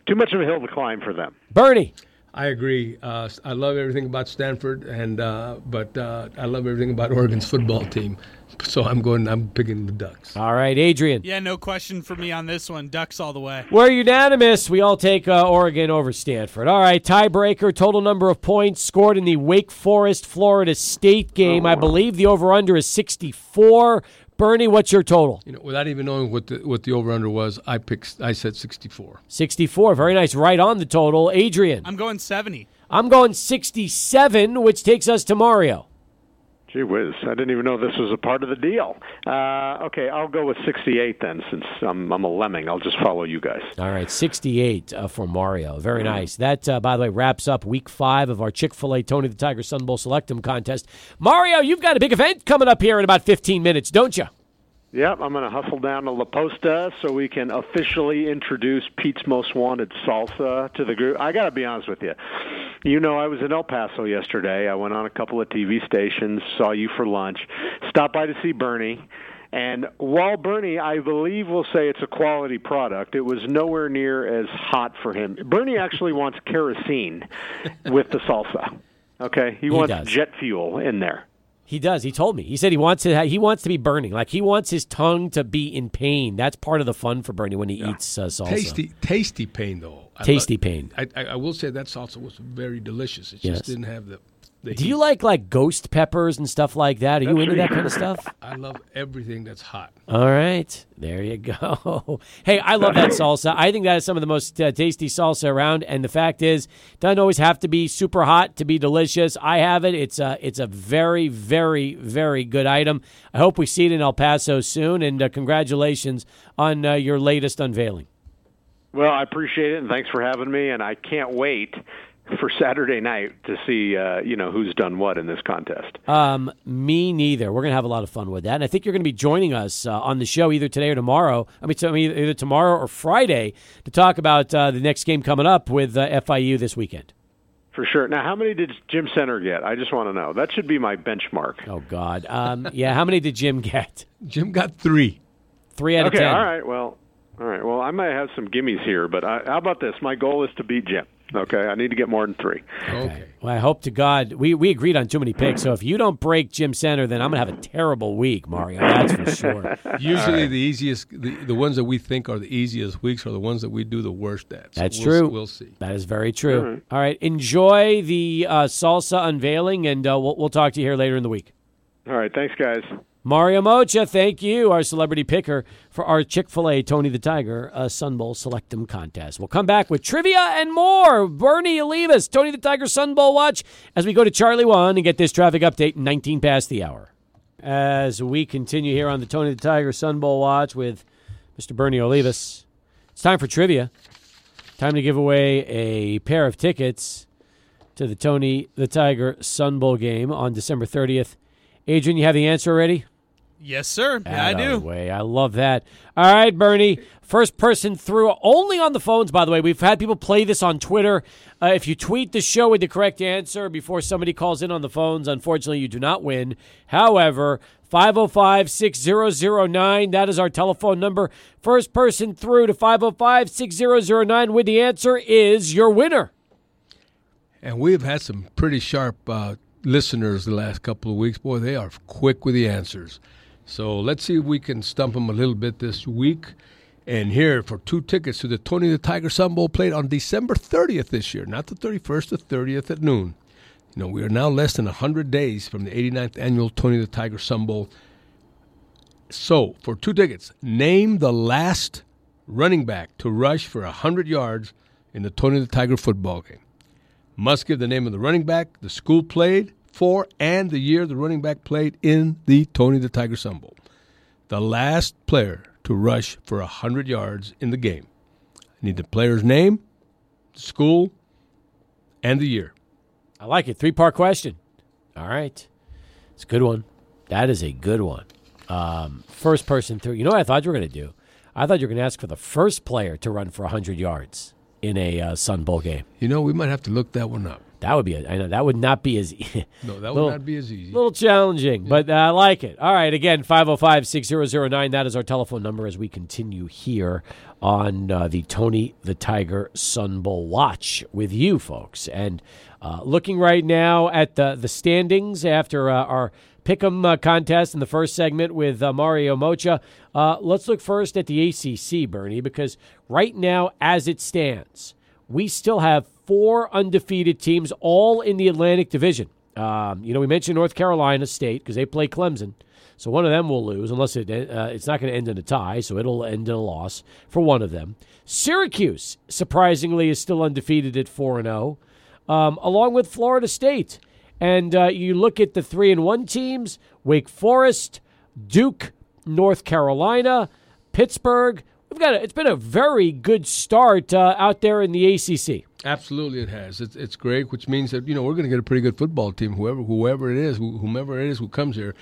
too much of a hill to climb for them. Bernie. I agree. Uh, I love everything about Stanford, and uh, but uh, I love everything about Oregon's football team. So I'm going. I'm picking the Ducks. All right, Adrian. Yeah, no question for me on this one. Ducks all the way. We're unanimous. We all take uh, Oregon over Stanford. All right, tiebreaker. Total number of points scored in the Wake Forest Florida State game. I believe the over under is 64. Bernie, what's your total? You know, without even knowing what the what the over under was, I picked. I said 64. 64. Very nice. Right on the total. Adrian. I'm going 70. I'm going 67, which takes us to Mario. Gee whiz! I didn't even know this was a part of the deal. Uh, okay, I'll go with 68 then, since I'm, I'm a lemming. I'll just follow you guys. All right, 68 uh, for Mario. Very nice. That, uh, by the way, wraps up week five of our Chick fil A Tony the Tiger Sun Bowl Selectum contest. Mario, you've got a big event coming up here in about 15 minutes, don't you? Yep, I'm going to hustle down to La Posta so we can officially introduce Pete's Most Wanted salsa to the group. I got to be honest with you. You know, I was in El Paso yesterday. I went on a couple of TV stations, saw you for lunch, stopped by to see Bernie. And while Bernie, I believe, will say it's a quality product, it was nowhere near as hot for him. Bernie actually wants kerosene with the salsa. Okay, he, wants does. jet fuel in there. He does. He told me. He said he wants to. He wants to be burning. Like he wants his tongue to be in pain. That's part of the fun for Bernie when he eats uh, salsa. Tasty, tasty pain though. I Tasty lo- pain. I, I, I will say that salsa was very delicious. It Yes. just didn't have the. The Do heat. you like like ghost peppers and stuff like that? Are you into that kind of stuff? I love everything that's hot. All right, there you go. Hey, I love that salsa. I think that is some of the most uh, tasty salsa around. And the fact is, it doesn't always have to be super hot to be delicious. I have it. It's a it's a very very very good item. I hope we see it in El Paso soon. And uh, congratulations on uh, your latest unveiling. Well, I appreciate it, and thanks for having me. And I can't wait for Saturday night to see, uh, you know, who's done what in this contest. Um, me neither. We're gonna have a lot of fun with that, and I think you're gonna be joining us uh, on the show either today or tomorrow. I mean, to- either tomorrow or Friday to talk about uh, the next game coming up with uh, FIU this weekend. For sure. Now, how many did Jim Senter get? I just want to know. That should be my benchmark. Oh God. Um, yeah. How many did Jim get? Jim got three. Three out Okay, of ten. all right. Well, all right. Well, I might have some gimmies here, but I, how about this? My goal is to beat Jim. Okay, I need to get more than three. Okay. Well, I hope to God we, we agreed on too many picks. So if you don't break Jim Senter, then I'm gonna have a terrible week, Mario. That's for sure. Usually, the easiest, the, the ones that we think are the easiest weeks are the ones that we do the worst at. So That's we'll, true. We'll see. That is very true. All right. Enjoy the uh, salsa unveiling, and uh, we'll, we'll talk to you here later in the week. All right, thanks, guys. Mario Moccia, thank you, our celebrity picker for our Chick fil A Tony the Tiger uh, Sun Bowl Selectum contest. We'll come back with trivia and more. Bernie Olivas, Tony the Tiger Sun Bowl Watch, as we go to Charlie 1 and get this traffic update 19 past the hour. As we continue here on the Tony the Tiger Sun Bowl Watch with Mr. Bernie Olivas, it's time for trivia. Time to give away a pair of tickets to the Tony the Tiger Sun Bowl game on December 30th. Adrian, you have the answer already? Yes, sir. Yeah, I do. Way. I love that. All right, Bernie. First person through, only on the phones, by the way. We've had people play this on Twitter. Uh, if you tweet the show with the correct answer before somebody calls in on the phones, unfortunately, you do not win. However, 505 6009, that is our telephone number. First person through to 505 6009 with the answer is your winner. And we've had some pretty sharp uh, listeners the last couple of weeks. Boy, they are quick with the answers. So let's see if we can stump them a little bit this week. And here for two tickets to the Tony the Tiger Sun Bowl played on December 30th this year, not the 31st, the 30th at noon. You know, we are now less than 100 days from the 89th annual Tony the Tiger Sun Bowl. So, for two tickets, name the last running back to rush for 100 yards in the Tony the Tiger football game must give the name of the running back, the school played for, and the year the running back played in the Tony the Tiger Sun Bowl. The last player to rush for 100 yards in the game. I need the player's name, the school, and the year. I like it. Three part question. All right. It's a good one. That is a good one. Um, first person through. You know what I thought you were going to do? I thought you were going to ask for the first player to run for 100 yards in a uh, Sun Bowl game. You know, we might have to look that one up. That would be, a, I know, that would not be as, No, that would Little- not be as easy. a little challenging, but uh, I like it. All right. Again, 505 6009. That is our telephone number as we continue here on uh, the Tony the Tiger Sun Bowl Watch with you folks. And uh, looking right now at the, the standings after uh, our Pick'em uh, contest in the first segment with uh, Mario Moccia. Uh, let's look first at the ACC, Bernie, because right now, as it stands, we still have four undefeated teams, all in the Atlantic Division. Um, you know, we mentioned North Carolina State because they play Clemson, so one of them will lose unless it uh, it's not going to end in a tie, so it'll end in a loss for one of them. Syracuse, surprisingly, is still undefeated at four and zero, um, along with Florida State. And uh, you look at the three and one teams: Wake Forest, Duke, North Carolina, Pittsburgh. We've got a, it's been a very good start uh, out there in the ACC. Absolutely, it has. It's it's great, which means that you know we're going to get a pretty good football team. Whoever whoever it is, wh- whomever it is who comes here,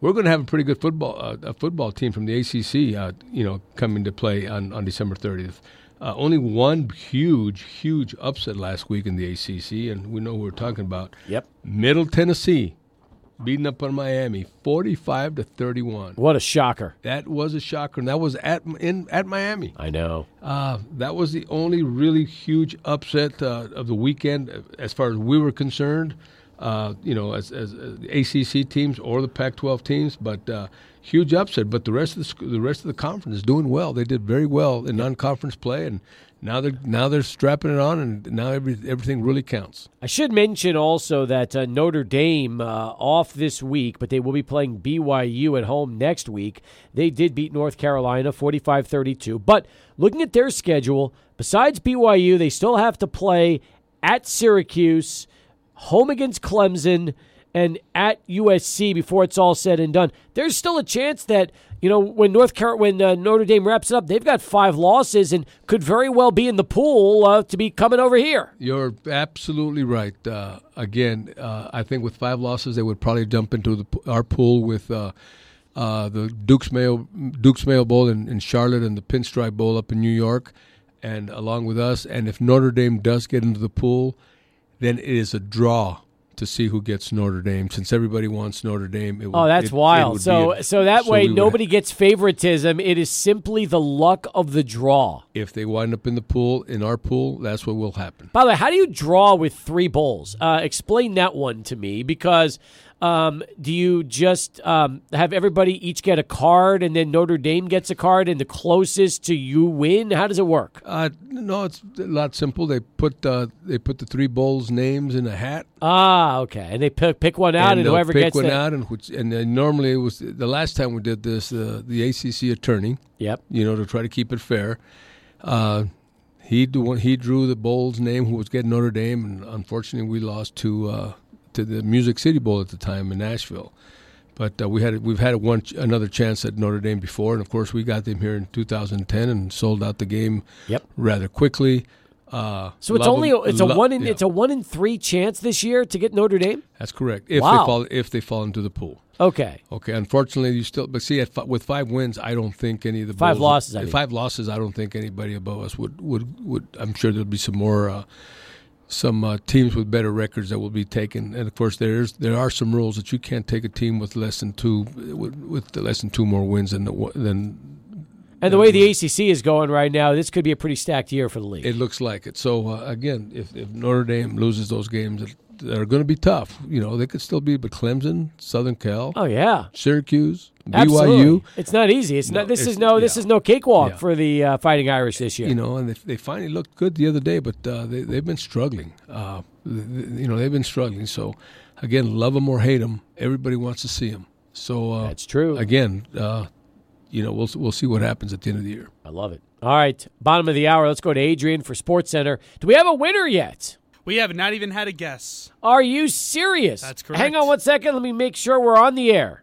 we're going to have a pretty good football uh, a football team from the ACC. Uh, you know, coming to play on on December thirtieth. Uh, only one huge, huge upset last week in the ACC, and we know who we're talking about. Yep. Middle Tennessee beating up on Miami, forty-five to thirty-one. What a shocker! That was a shocker, and that was at in at Miami. I know. Uh, that was the only really huge upset uh, of the weekend, uh, as far as we were concerned. Uh, you know, as, as, as ACC teams or the Pac-12 teams, but uh, huge upset. But the rest of the the rest of the conference is doing well. They did very well in non-conference play, and now they're now they're strapping it on, and now every, everything really counts. I should mention also that uh, Notre Dame uh, off this week, but they will be playing BYU at home next week. They did beat North Carolina 45 32. But looking at their schedule, besides BYU, they still have to play at Syracuse, home against Clemson, and at USC before it's all said and done. There's still a chance that you know when North Car- when uh, Notre Dame wraps it up, they've got five losses and could very well be in the pool uh, to be coming over here. You're absolutely right. Uh, again, uh, I think with five losses, they would probably jump into the, our pool with uh, uh, the Duke's Mayo Duke's Mayo Bowl in, in Charlotte and the Pinstripe Bowl up in New York, and along with us. And if Notre Dame does get into the pool, then it is a draw to see who gets Notre Dame. Since everybody wants Notre Dame, it would, Oh, that's it- it wild. would So a- so that so way would- nobody gets favoritism. It is simply the luck of the draw. If they wind up in the pool, in our pool, that's what will happen. By the way, how do you draw with three bowls? Uh, explain that one to me because um, do you just um, have everybody each get a card and then Notre Dame gets a card and the closest to you win? How does it work? Uh, no, it's a lot simple. They put uh, they put the three bowls names in a hat. Ah, okay. And they pick, pick one out and, they'll whoever pick gets one the, out, and which, and then normally it was the last time we did this, uh, the ACC attorney, Yep. you know, to try to keep it fair. Uh, he he drew the bowl's name, who was getting Notre Dame, and unfortunately we lost to uh, to the Music City Bowl at the time in Nashville. But uh, we had we've had one another chance at Notre Dame before, and of course we got them here in 2010 and sold out the game Yep. rather quickly. Uh, So it's only them- it's a lo- one in yeah, it's a one in three chance this year to get Notre Dame. that's correct. If Wow. they fall if they fall into the pool. Okay. Okay, unfortunately, you still. But see, at, with five wins, I don't think any of the Five losses, I mean. five losses, I don't think anybody above us would would would. I'm sure there'll be some more, uh, some uh, teams with better records that will be taken. And of course, there's there are some rules that you can't take a team with less than two with, with less than two more wins than the, than And the way the ACC is going right now, this could be a pretty stacked year for the league. it looks like it. So uh, again, if, if Notre Dame loses those games are going to be tough, you know, they could still be. But Clemson, Southern Cal, oh yeah. Syracuse, Absolutely. BYU. It's not easy. It's No, not. This it's- is no. This yeah. is no cakewalk Yeah. for the uh, Fighting Irish this year. you know, and they, they finally looked good the other day, but uh, they they've been struggling. Uh, th- th- you know, they've been struggling. So, again, love them or hate them, everybody wants to see them. So uh, That's true. Again, uh, you know, we'll we'll see what happens at the end of the year. I love it. All right, bottom of the hour. Let's go to Adrian for Sports Center. Do we have a winner yet? We have not even had a guess. Are you serious? That's correct. Hang on one second. Let me make sure we're on the air.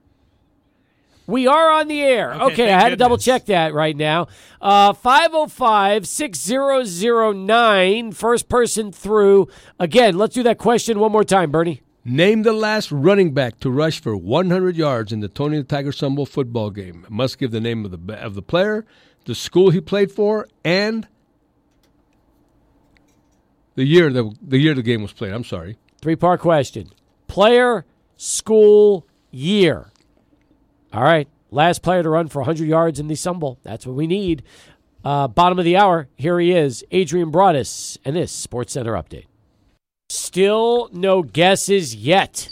We are on the air. Okay, Okay, I thank had to double check that right now. Uh, 505 6009. First person through. Again, let's do that question one more time, Bernie. Name the last running back to rush for 100 yards in the Tony the Tiger Sun Bowl football game. Must give the name of the of the player, the school he played for, and the year the the year the game was played. I'm sorry. Three part question player, school, year. All right. Last player to run for 100 yards in the Sun Bowl. That's what we need. Uh, bottom of the hour. Here he is, Adrian Broadus, and this Sports Center update. Still no guesses yet.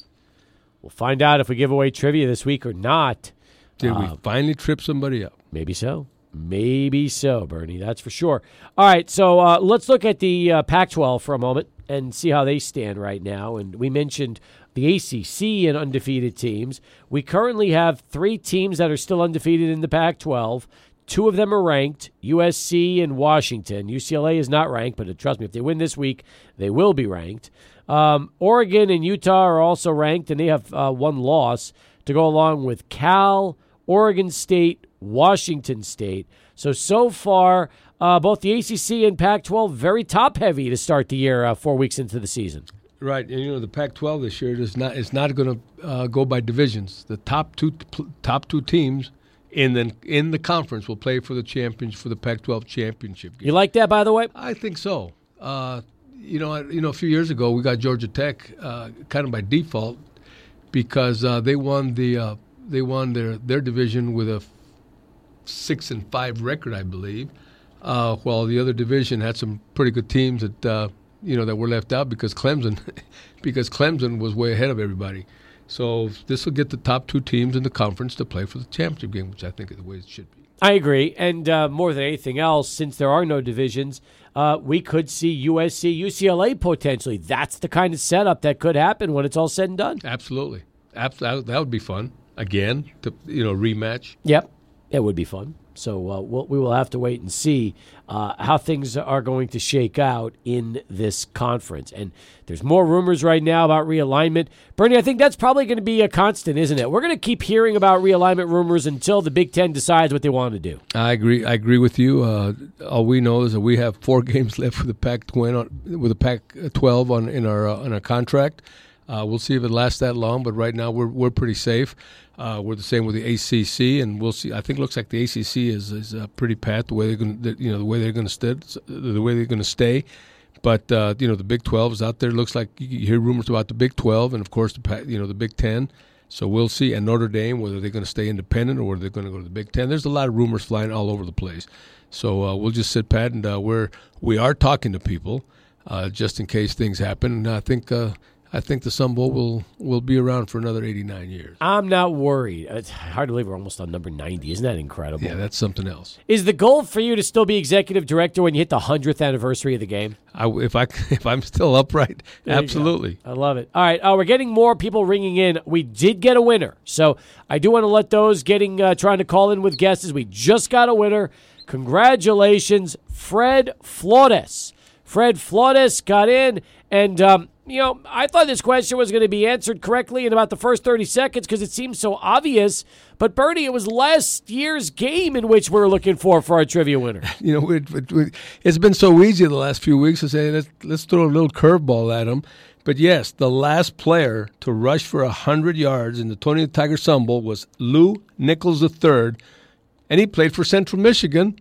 We'll find out if we give away trivia this week or not. Did Uh, we finally trip somebody up? Maybe so. Maybe so, Bernie. That's for sure. All right, so uh, let's look at the uh, Pac 12 for a moment and see how they stand right now. And we mentioned the ACC and undefeated teams. We currently have three teams that are still undefeated in the Pac 12, Two of them are ranked USC and Washington. UCLA is not ranked, but trust me, if they win this week, they will be ranked. Um, Oregon and Utah are also ranked, and they have uh, one loss to go along with Cal, Oregon State, Washington State. So, so far, uh, both the ACC and Pac 12 very top heavy to start the year uh, four weeks into the season. Right, and you know the Pac-12 this year is not not going to uh, go by divisions. The top two top two teams in the in the conference will play for the champions for the Pac-12 championship. Game. You like that, by the way? I think so. Uh, you know, you know, a few years ago we got Georgia Tech uh, kind of by default because uh, they won the uh, they won their their division with a six and five record, I believe. Uh, while the other division had some pretty good teams that uh, you know that were left out because Clemson, because Clemson was way ahead of everybody. So this will get the top two teams in the conference to play for the championship game, which I think is the way it should be. I agree, and uh, more than anything else, since there are no divisions, uh, we could see USC, UCLA potentially. That's the kind of setup that could happen when it's all said and done. Absolutely, Absolutely. that would be fun again to you know rematch. Yep, it would be fun. So uh, we'll, we will have to wait and see uh, how things are going to shake out in this conference. And there's more rumors right now about realignment. Bernie, I think that's probably going to be a constant, isn't it? We're going to keep hearing about realignment rumors until the Big Ten decides what they want to do. I agree. I agree with you. Uh, all we know is that we have four games left with the Pac-12 with the Pac-12 on in our uh, on our contract. Uh, we'll see if it lasts that long, but right now we're we're pretty safe. Uh, we're the same with the ACC, and we'll see. I think it looks like the ACC is is uh, pretty pat the way they're going, you know, the way they're going to stay, the way they're going to stay. But uh, you know, the Big Twelve is out there. It looks like you hear rumors about the Big Twelve, and of course, the you know the Big Ten. So we'll see. And Notre Dame, whether they're going to stay independent or whether they're going to go to the Big Ten. There's a lot of rumors flying all over the place. So uh, we'll just sit pat, and uh, we're we are talking to people uh, just in case things happen. And I think I think the Sun Bowl will will be around for another 89 years. I'm not worried. It's hard to believe we're almost on number 90. Isn't that incredible? Yeah, that's something else. Is the goal for you to still be executive director when you hit the 100th anniversary of the game? I, if I if I'm still upright, there absolutely. I love it. All right, uh, we're getting more people ringing in. We did get a winner, so I do want to let those getting uh, trying to call in with guesses. We just got a winner. Congratulations, Fred Flores. Fred Flores got in, and um, you know, I thought this question was going to be answered correctly in about the first 30 seconds because it seems so obvious. But Bernie, it was last year's game in which we are looking for for our trivia winner. You know, it, it, it's been so easy the last few weeks to say let's, let's throw a little curveball at him. But yes, the last player to rush for 100 yards in the Tony the Tiger Sun Bowl was Lou Nichols III, and he played for Central Michigan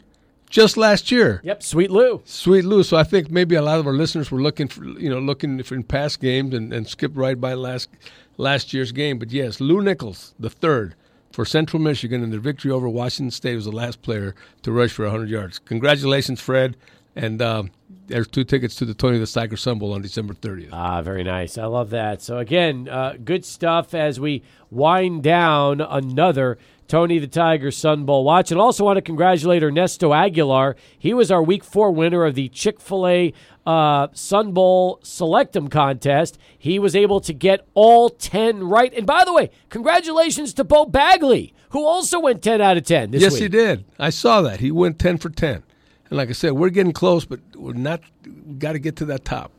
just last year. Yep, Sweet Lou. Sweet Lou. So I think maybe a lot of our listeners were looking for you know looking for in past games and, and skipped right by last last year's game. But yes, Lou Nichols, the third for Central Michigan, in their victory over Washington State was the last player to rush for 100 yards. Congratulations, Fred. And uh, there's two tickets to the Tony the Tiger Sun Bowl on December 30th. Ah, very nice. I love that. So, again, uh, good stuff as we wind down another Tony the Tiger Sun Bowl watch. And also want to congratulate Ernesto Aguilar. He was our week four winner of the Chick fil A uh, Sun Bowl Selectum contest. He was able to get all 10 right. And by the way, congratulations to Bo Bagley, who also went 10 out of 10 yes, week. he did. I saw that. He went 10 for 10. And like I said, we're getting close, but we're not. We got to get to that top.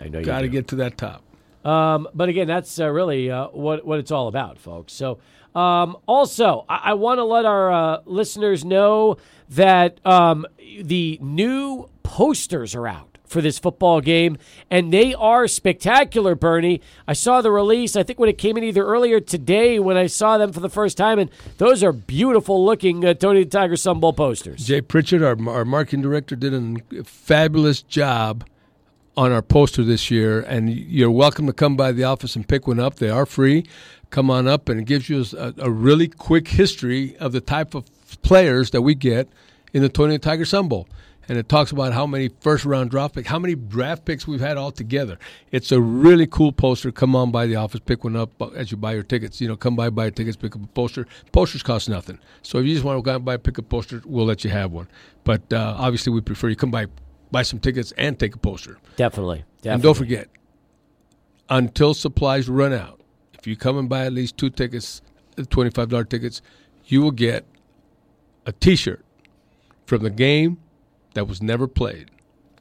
I know you got to get to that top. Um, but again, that's uh, really uh, what what it's all about, folks. So um, also, I, I want to let our uh, listeners know that um, the new posters are out for this football game, and they are spectacular, Bernie. I saw the release, I think, when it came in either earlier today when I saw them for the first time, and those are beautiful looking uh, Tony the Tiger Sun Bowl posters. Jay Pritchard, our, our marketing director, did a fabulous job on our poster this year, and you're welcome to come by the office and pick one up. They are free. Come on up, and it gives you a, a really quick history of the type of players that we get in the Tony Tiger Sun Bowl. And it talks about how many first round draft picks, how many draft picks we've had all together. It's a really cool poster. Come on by the office, pick one up as you buy your tickets. You know, come by, buy your tickets, pick up a poster. Posters cost nothing. So if you just want to go out and buy, pick a poster, we'll let you have one. But uh, obviously, we prefer you come by buy some tickets and take a poster. Definitely. Definitely. And don't forget, until supplies run out, if you come and buy at least two tickets, uh, $25 tickets, you will get a t shirt from the game that was never played.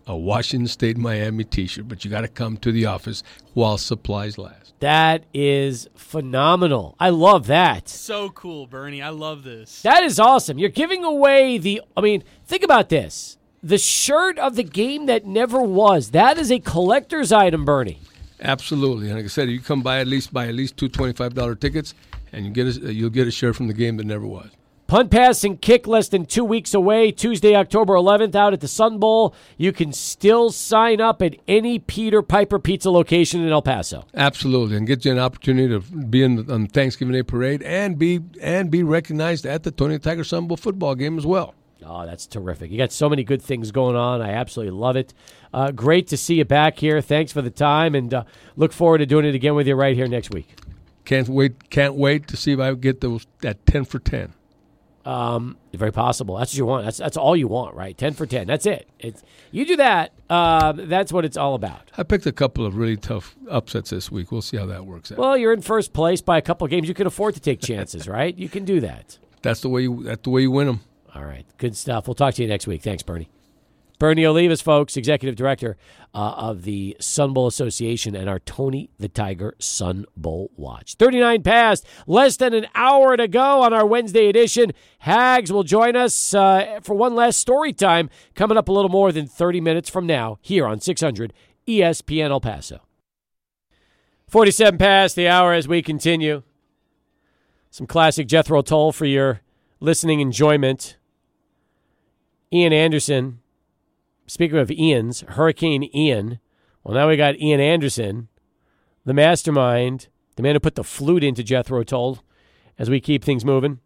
A Washington State Miami t shirt, but you got to come to the office while supplies last. That is phenomenal. I love that. So cool, Bernie. I love this. That is awesome. You're giving away the. I mean, think about this the shirt of the game that never was. That is a collector's item, Bernie. Absolutely. And like I said, you come by at least buy at least two twenty-five dollar tickets, and you get a, you'll get a shirt from the game that never was. Punt, pass, and kick less than two weeks away. Tuesday, October 11th, out at the Sun Bowl. You can still sign up at any Peter Piper Pizza location in El Paso. Absolutely, and get you an opportunity to be in the, on Thanksgiving Day parade and be and be recognized at the Tony Tiger Sun Bowl football game as well. Oh, that's terrific. You got so many good things going on. I absolutely love it. Uh, great to see you back here. Thanks for the time, and uh, look forward to doing it again with you right here next week. Can't wait! Can't wait to see if I get those that ten for ten. Um, very possible. That's what you want. That's that's all you want, right? Ten for ten. That's it. It's you do that. Uh, that's what it's all about. I picked a couple of really tough upsets this week. We'll see how that works out. Well, you're in first place by a couple of games. You can afford to take chances, right? You can do that. That's the way you. That's the way you win them. All right, good stuff. We'll talk to you next week. Thanks, Bernie. Bernie Olivas, folks, executive director uh, of the Sun Bowl Association and our Tony the Tiger Sun Bowl Watch. 39 past, less than an hour to go on our Wednesday edition. Hags will join us uh, for one last story time coming up a little more than 30 minutes from now here on 600 ESPN El Paso. 47 past the hour as we continue. Some classic Jethro Tull for your listening enjoyment. Ian Anderson speaking of Ian's, Hurricane Ian. Well, now we got Ian Anderson, the mastermind, the man who put the flute into Jethro Tull as we keep things moving,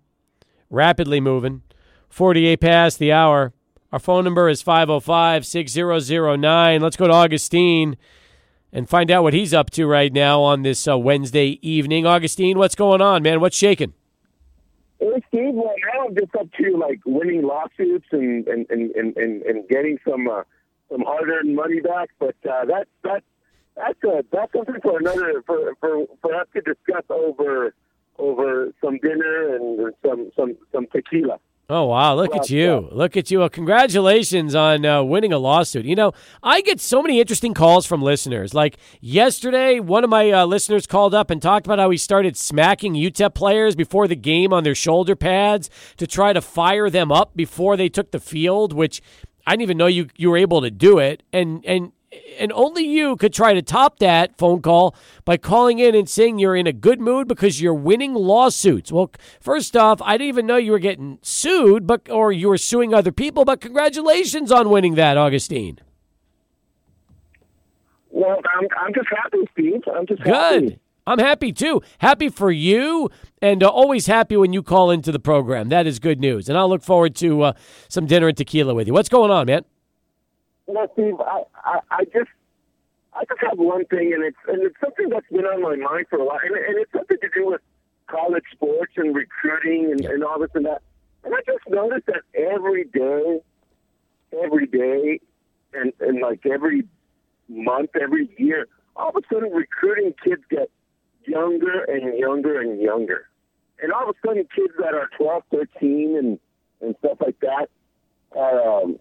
rapidly moving. 48 past the hour. Our phone number is 505 6009. Let's go to Augustine and find out what he's up to right now on this uh, Wednesday evening. Augustine, what's going on, man? What's shaking? Hey, Steve, well, now I'm just up to like winning lawsuits and and and and, and, and getting some uh, some hard-earned money back. But uh, that that that's a, that's something for another for for for us to discuss over over some dinner and some some some tequila. Oh wow! Look at you! Look at you! Well, congratulations on uh, winning a lawsuit. You know, I get so many interesting calls from listeners. Like yesterday, one of my uh, listeners called up and talked about how he started smacking UTEP players before the game on their shoulder pads to try to fire them up before they took the field. Which I didn't even know you you were able to do it. And and and only you could try to top that phone call by calling in and saying you're in a good mood because you're winning lawsuits. Well, first off, I didn't even know you were getting sued, but or you were suing other people. But congratulations on winning that, Augustine. Well, I'm I'm just happy, Steve. I'm just good. Happy. I'm happy too. Happy for you, and uh, always happy when you call into the program. That is good news, and I'll look forward to uh, some dinner and tequila with you. What's going on, man? Well, Steve, I, I, I just I just have one thing, and it's and it's something that's been on my mind for a while, and, and it's something to do with college sports and recruiting and, and all this and that. And I just noticed that every day, every day, and and like every month, every year, all of a sudden recruiting kids get younger and younger and younger. And all of a sudden kids that are 12, 13 and, and stuff like that are um,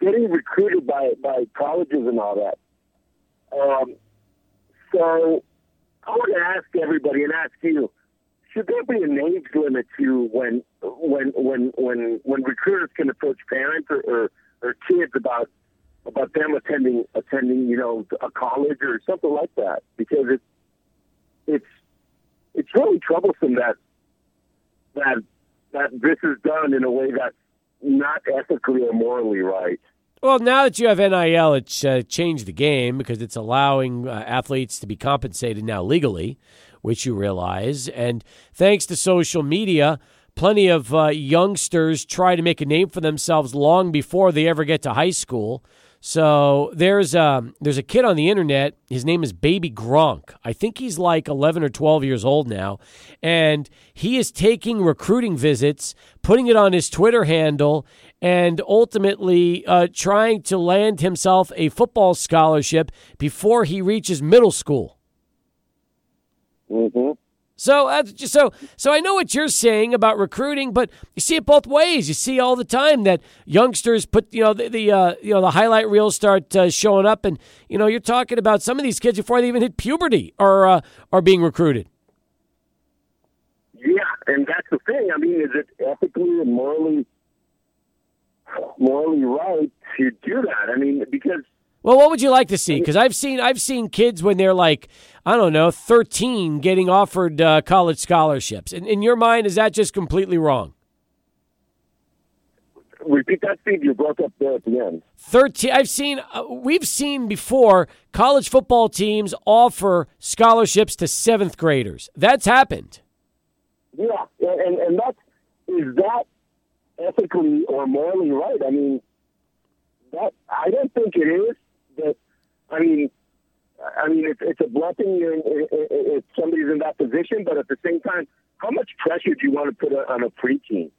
getting recruited by, by colleges and all that. Um, so I want to ask everybody and ask you, should there be an age limit to when when when when when recruiters can approach parents or, or, or kids about about them attending attending you know a college or something like that because it's it's it's really troublesome that that that this is done in a way that's not ethically or morally right. Well, now that you have NIL, it's uh, changed the game because it's allowing uh, athletes to be compensated now legally, which you realize. And thanks to social media, plenty of uh, youngsters try to make a name for themselves long before they ever get to high school. So there's um, there's a kid on the internet. His name is Baby Gronk. I think he's like 11 or 12 years old now, and he is taking recruiting visits, putting it on his Twitter handle, and ultimately uh, trying to land himself a football scholarship before he reaches middle school. Mm-hmm. So that's just, so so I know what you're saying about recruiting, but you see it both ways. You see all the time that youngsters put you know the, the uh, you know the highlight reels start uh, showing up, and you know you're talking about some of these kids before they even hit puberty are uh, are being recruited. Yeah, and that's the thing. I mean, is it ethically and morally morally right to do that? I mean, because Well, what would you like to see? Because I've seen I've seen kids when they're like I don't know, thirteen, getting offered uh, college scholarships. In, in your mind, is that just completely wrong? repeat that, Steve. You broke up there at the end. Thirteen. I've seen. Uh, we've seen before college football teams offer scholarships to seventh graders. That's happened. Yeah, and and that's is that ethically or morally right? I mean, that I don't think it is. But I mean, I mean, it's, it's a blessing if somebody's in that position. But at the same time, how much pressure do you want to put on a preteen?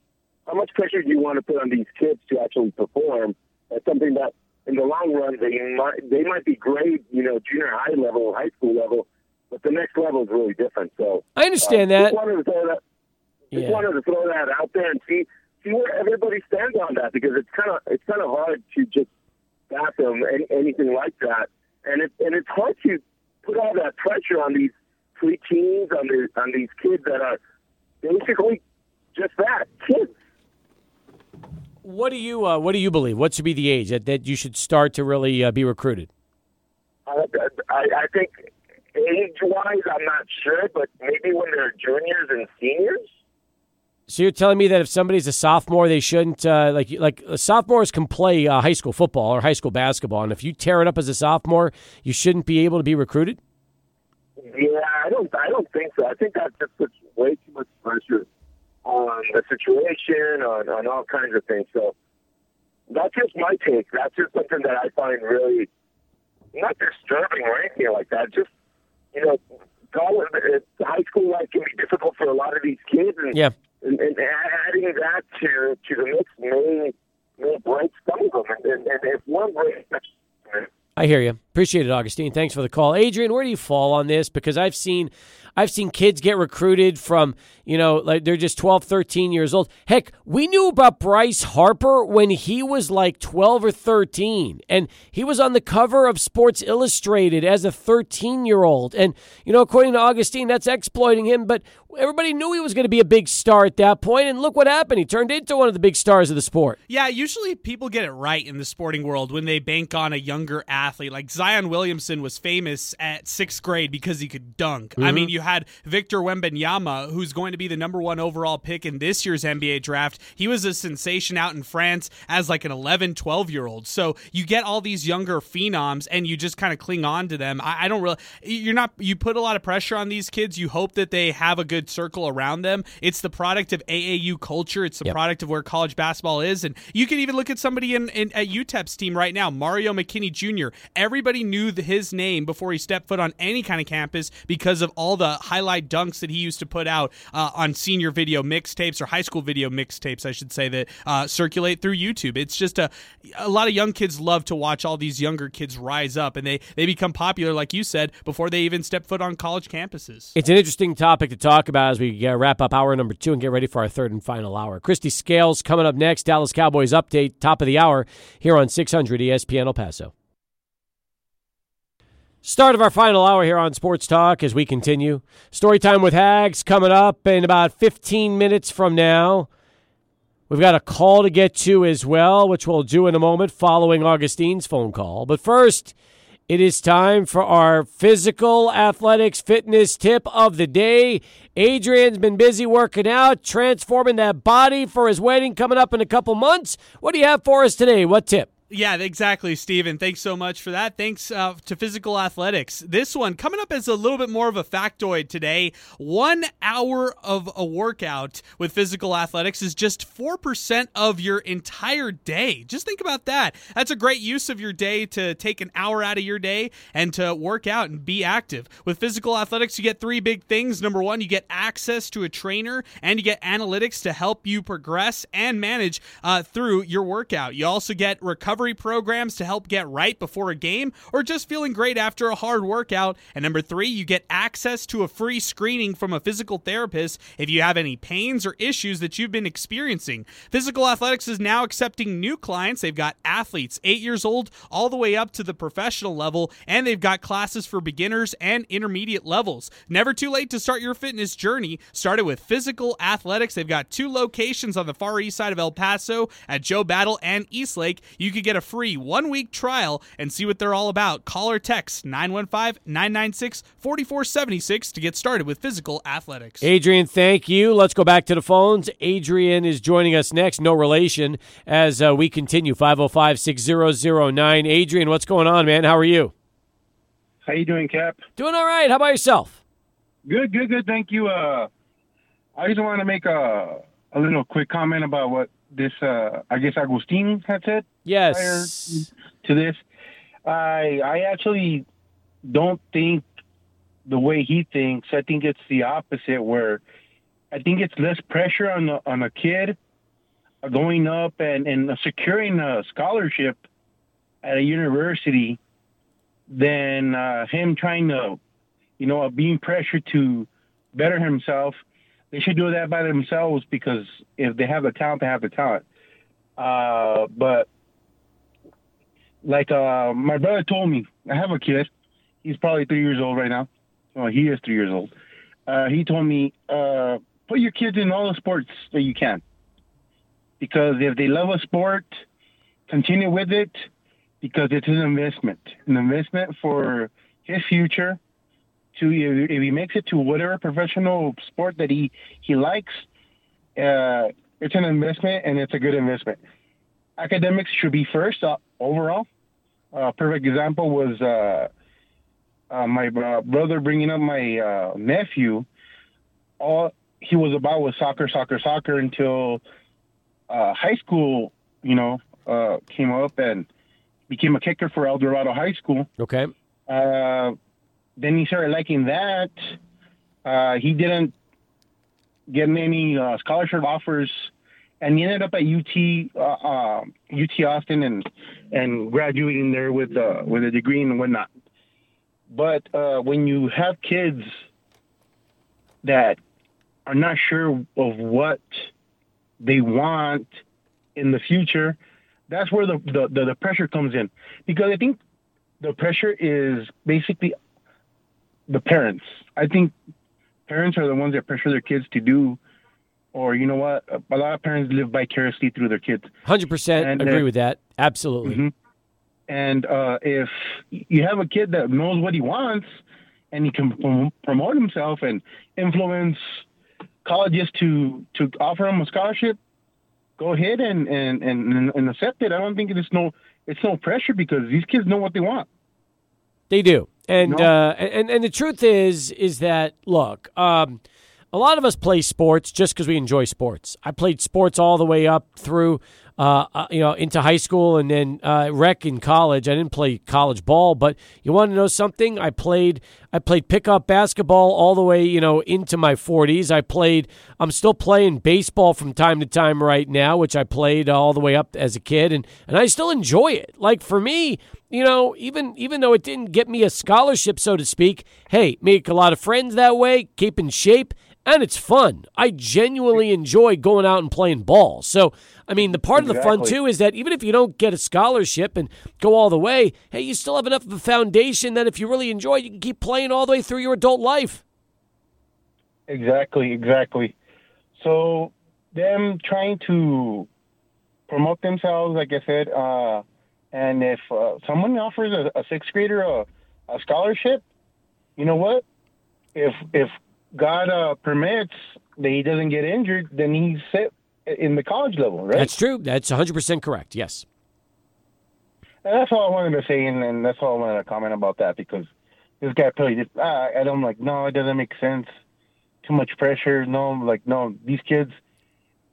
How much pressure do you want to put on these kids to actually perform at something that, in the long run, they might they might be great, you know, junior high level, high school level, but the next level is really different. So I understand uh, that. Just wanted to throw that. Just Yeah. wanted to throw that out there and see see where everybody stands on that because it's kind of it's kind of hard to just fathom any, anything like that, and it and it's hard to put all that pressure on these preteens on the on these kids that are basically just that kids. What do you uh, What do you believe? What should be the age that, that you should start to really uh, be recruited? I, I, I think age wise, I'm not sure, but maybe when they're juniors and seniors. So you're telling me that if somebody's a sophomore, they shouldn't uh, like like uh, sophomores can play uh, high school football or high school basketball, and if you tear it up as a sophomore, you shouldn't be able to be recruited. Yeah, I don't. I don't think so. I think that just puts way too much pressure on the situation, on on all kinds of things. So that's just my take. That's just something that I find really not disturbing or anything like that. Just you know, college, high school life can be difficult for a lot of these kids, and Yeah. and, and adding that to to the mix may may break some of them. And, and, and if one breaks, I hear you. Appreciate it, Augustine. Thanks for the call, Adrian. Where do you fall on this? Because I've seen, I've seen kids get recruited from, you know, like they're just 12, 13 years old. Heck, we knew about Bryce Harper when he was like 12 or 13, and he was on the cover of Sports Illustrated as a 13 year old. And you know, according to Augustine, that's exploiting him. But everybody knew he was going to be a big star at that point. point, and look what happened. He turned into one of the big stars of the sport. Yeah, usually people get it right in the sporting world when they bank on a younger athlete. Like Zion Williamson was famous at sixth grade because he could dunk. I mm-hmm. mean, you had Victor Wembanyama, who's going to be the number one overall pick in this year's NBA draft. He was a sensation out in France as like an 11, 12 year old. So you get all these younger phenoms and you just kind of cling on to them. I, I don't really, you're not, you put a lot of pressure on these kids. You hope that they have a good circle around them. It's the product of AAU culture. It's the Yep. product of where college basketball is. And you can even look at somebody in, in at UTEP's team right now, Mario McKinney Jr. Everybody knew the, his name before he stepped foot on any kind of campus because of all the highlight dunks that he used to put out uh, on senior video mixtapes or high school video mixtapes, I should say, that uh, circulate through YouTube. It's just a a lot of young kids love to watch all these younger kids rise up, and they they become popular, like you said, before they even step foot on college campuses. It's an interesting topic to talk about as we uh, wrap up hour number two and get ready for our third and final hour. Christy Scales coming up next. Dallas Cowboys update, top of the hour here on 600 ESPN El Paso. Start of our final hour here on Sports Talk as we continue. Story time with Hags coming up in about 15 minutes from now. We've got a call to get to as well, which we'll do in a moment following Augustine's phone call. But first, it is time for our physical athletics fitness tip of the day. Adrian's been busy working out, transforming that body for his wedding coming up in a couple months. What do you have for us today? What tip? Yeah, exactly, Steven. Thanks so much for that. Thanks uh, to Physical Athletics. This one coming up as a little bit more of a factoid today. One hour of a workout with Physical Athletics is just 4% of your entire day. Just think about that. That's a great use of your day to take an hour out of your day and to work out and be active. With Physical Athletics, you get three big things. Number one, you get access to a trainer and you get analytics to help you progress and manage uh, through your workout. You also get recovery recovery programs to help get right before a game or just feeling great after a hard workout. And number three, you get access to a free screening from a physical therapist if you have any pains or issues that you've been experiencing. Physical Athletics is now accepting new clients. They've got athletes eight years old all the way up to the professional level, and they've got classes for beginners and intermediate levels. Never too late to start your fitness journey. Started with Physical Athletics. They've got two locations on the far east side of El Paso at Joe Battle and Eastlake. You could get a free one week trial and see what they're all about. Call or text 915 996 4476 to get started with Physical Athletics. Adrian, thank you. Let's go back to the phones. Adrian is joining us next. No relation as uh, we continue 505 6009. Adrian, what's going on, man? How are you? How you doing, Cap? Doing all right. How about yourself? Good, good, good. Thank you. Uh, I just want to make a a little quick comment about what this, uh, I guess, Agustin had said Yes. to this. I I actually don't think the way he thinks. I think it's the opposite. Where I think it's less pressure on the, on a kid going up and and securing a scholarship at a university than uh, him trying to, you know, being pressured to better himself. They should do that by themselves because if they have the talent, they have the talent. Uh, but like uh, my brother told me, I have a kid. He's probably three years old right now. Well, he is three years old. Uh, he told me, uh, put your kids in all the sports that you can. Because if they love a sport, continue with it because it's an investment, an investment for his future. To if he makes it to whatever professional sport that he he likes, uh, it's an investment and it's a good investment. Academics should be first uh, overall. Uh, perfect example was uh, uh, my uh, brother bringing up my uh, nephew. All he was about was soccer, soccer, soccer until uh, high school. You know, uh, came up and became a kicker for El Dorado High School. Okay. Uh, then he started liking that. Uh, he didn't get any uh, scholarship offers, and he ended up at UT uh, uh, UT Austin and and graduating there with uh, with a degree and whatnot. But uh, when you have kids that are not sure of what they want in the future, that's where the, the, the, the pressure comes in. Because I think the pressure is basically the parents. I think parents are the ones that pressure their kids to do, or you know what? A lot of parents live vicariously through their kids. 100% agree uh, with that. Absolutely. Mhm. And uh, if you have a kid that knows what he wants and he can prom- promote himself and influence colleges to to offer him a scholarship, go ahead and and, and, and accept it. I don't think it's no it's no pressure because these kids know what they want. They do, and No. uh, and and the truth is is that look, um, a lot of us play sports just because we enjoy sports. I played sports all the way up through, uh, uh, you know, into high school and then uh, rec in college. I didn't play college ball, but you want to know something? I played I played pickup basketball all the way, you know, into my 40s. I played. I'm still playing baseball from time to time right now, which I played all the way up as a kid, and and I still enjoy it. Like for me, you know, even even though it didn't get me a scholarship, so to speak, hey, make a lot of friends that way, keep in shape, and it's fun. I genuinely enjoy going out and playing ball. So, I mean, the part of the fun too is that even if you don't get a scholarship and go all the way, hey, you still have enough of a foundation that if you really enjoy, it, you can keep playing all the way through your adult life. Exactly, exactly. So them trying to promote themselves, like I said, uh, and if uh, someone offers a, a sixth grader a, a scholarship, you know what? If if God uh, permits that he doesn't get injured, then he's set in the college level, right? That's true. That's 100% correct. Yes. And that's all I wanted to say, and, and that's all I wanted to comment about that because this guy probably just, ah, and I'm like, no, it doesn't make sense. Too much pressure. No, like, no, these kids,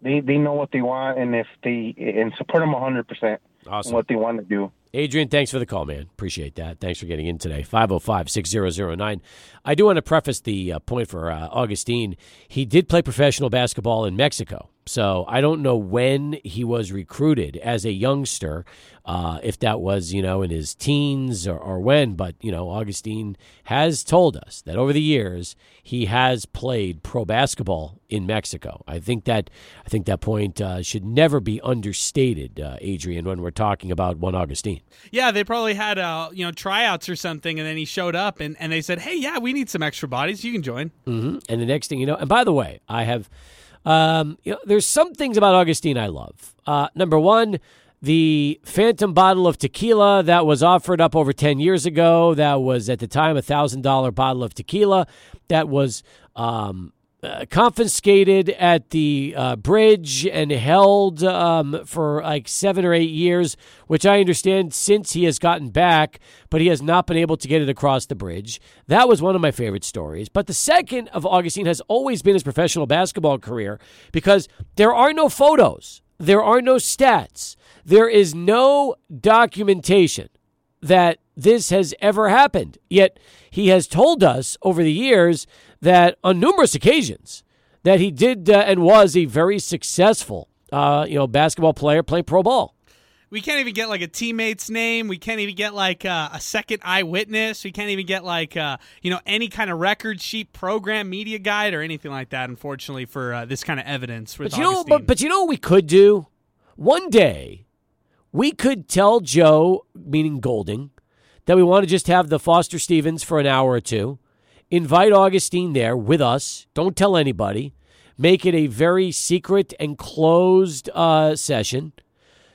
they they know what they want, and if they, and support them 100% Awesome. what they want to do. Adrian, thanks for the call, man. Appreciate that. Thanks for getting in today. 505 6009. I do want to preface the uh, point for uh, Augustine. He did play professional basketball in Mexico. So I don't know when he was recruited as a youngster, uh, if that was, you know, in his teens or, or when. But, you know, Augustine has told us that over the years he has played pro basketball in Mexico. I think that I think that point uh, should never be understated, uh, Adrian, when we're talking about one Augustine. Yeah, they probably had uh, you know tryouts or something, and then he showed up, and, and they said, "Hey, yeah, we need some extra bodies. You can join." Mm-hmm. And the next thing you know, and by the way, I have um, you know, there's some things about Augustine I love. Uh, number one, the phantom bottle of tequila that was offered up over 10 years ago, that was at the time a $1,000 bottle of tequila that was um, uh, confiscated at the uh, bridge and held um, for like seven or eight years, which I understand since he has gotten back, but he has not been able to get it across the bridge. That was one of my favorite stories. But the second of Augustine has always been his professional basketball career because there are no photos, there are no stats, there is no documentation that this has ever happened. Yet he has told us over the years that on numerous occasions that he did uh, and was a very successful, uh, you know, basketball player playing pro ball. We can't even get like a teammate's name. We can't even get like uh, a second eyewitness. We can't even get like uh, you know any kind of record sheet, program, media guide, or anything like that. Unfortunately, for uh, this kind of evidence. but you know, but, but you know what we could do. One day, we could tell Joe, meaning Golding, that we want to just have the Foster Stevens for an hour or two invite Augustine there with us. Don't tell anybody. Make it a very secret and closed uh, session.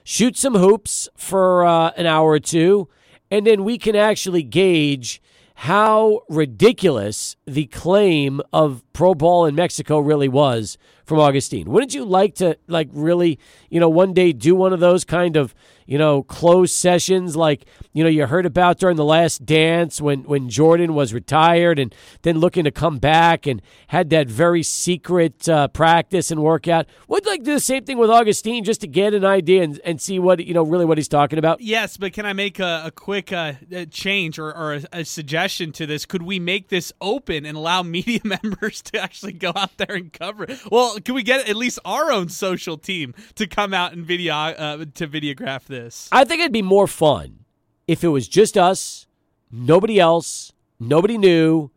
Shoot some hoops for uh, an hour or two, and then we can actually gauge how ridiculous the claim of pro ball in Mexico really was from Augustine. Wouldn't you like to like really, you know, one day do one of those kind of you know, closed sessions like, you know, you heard about during the last dance when, when Jordan was retired and then looking to come back and had that very secret uh, practice and workout. Would like to do the same thing with Augustine just to get an idea and, and see what, you know, really what he's talking about? Yes, but can I make a, a quick uh, change or, or a, a suggestion to this? Could we make this open and allow media members to actually go out there and cover it? Well, can we get at least our own social team to come out and video uh, to videograph this? This. I think it'd be more fun if it was just us, nobody else, nobody knew,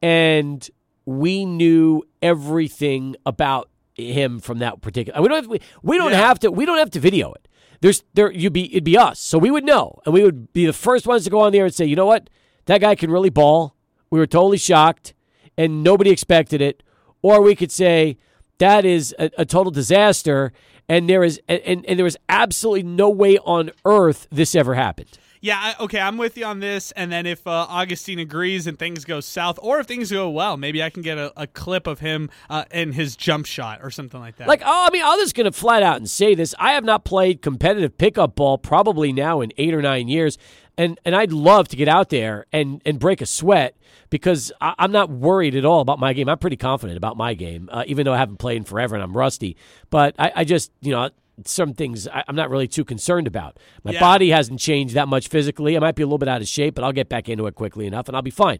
and we knew everything about him from that particular. We don't have, we, we don't yeah. have to we don't have to video it. There's there you'd be it'd be us, so we would know, and we would be the first ones to go on there and say, you know what, that guy can really ball. We were totally shocked, and nobody expected it. Or we could say that is a, a total disaster, and there is and, and there was absolutely no way on earth this ever happened. Yeah, okay, I'm with you on this. And then if uh, Augustine agrees and things go south, or if things go well, maybe I can get a, a clip of him uh, in his jump shot or something like that. Like, oh, I mean, I'm just going to flat out and say this. I have not played competitive pickup ball probably now in eight or nine years. And, and I'd love to get out there and, and break a sweat because I, am not worried at all about my game. I'm pretty confident about my game, uh, even though I haven't played in forever and I'm rusty. But I, I just, you know, some things I, am not really too concerned about. My yeah. body hasn't changed that much physically. I might be a little bit out of shape, but I'll get back into it quickly enough, and I'll be fine.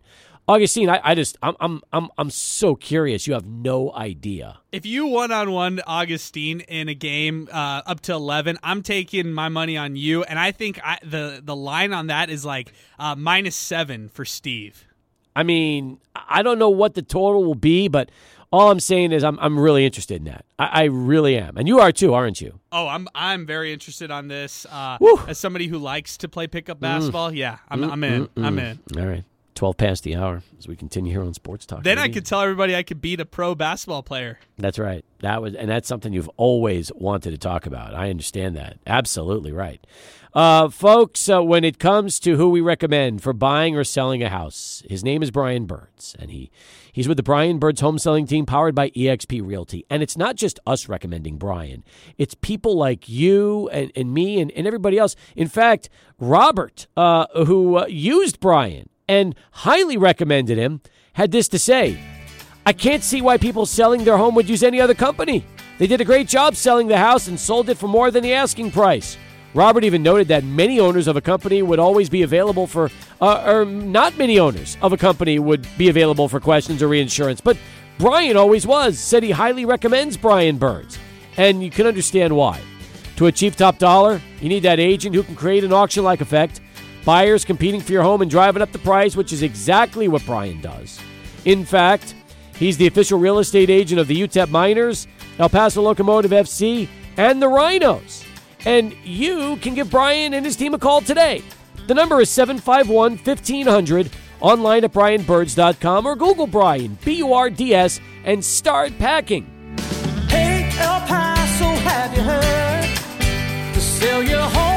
Augustine, I, I just I'm I'm I'm I'm so curious. You have no idea. If you one on one Augustine in a game uh, up to eleven, I'm taking my money on you, and I think I, the the line on that is like uh, minus seven for Steve. I mean, I don't know what the total will be, but all I'm saying is I'm I'm really interested in that. I, I really am, and you are too, aren't you? Oh, I'm I'm very interested on this. Uh, as somebody who likes to play pickup mm. basketball, mm. yeah, I'm, mm, I'm in. Mm, I'm in. All right. 12 past the hour as we continue here on Sports Talk. Then I could tell everybody I could beat a pro basketball player. That's right. That was and that's something you've always wanted to talk about. I understand that. Absolutely right. Uh, folks, uh, when it comes to who we recommend for buying or selling a house, his name is Brian Burds, and he he's with the Brian Burds home selling team powered by eXp Realty. And it's not just us recommending Brian; it's people like you and, and me and, and everybody else. In fact, Robert, uh, who uh, used Brian and highly recommended him, had this to say. I can't see why people selling their home would use any other company. They did a great job selling the house and sold it for more than the asking price. Robert even noted that many owners of a company would always be available for, uh, or not many owners of a company would be available for questions or reinsurance, but Brian always was. Said he highly recommends Brian Burds. And you can understand why. To achieve top dollar, you need that agent who can create an auction like effect, buyers competing for your home and driving up the price, which is exactly what Brian does. In fact, he's the official real estate agent of the UTEP Miners, El Paso Locomotive FC, and the Rhinos. And you can give Brian and his team a call today. The number is 751 1500 online at brianburds.com or Google Brian, B U R D S, and start packing. Hey, El Paso, have you heard? To sell your home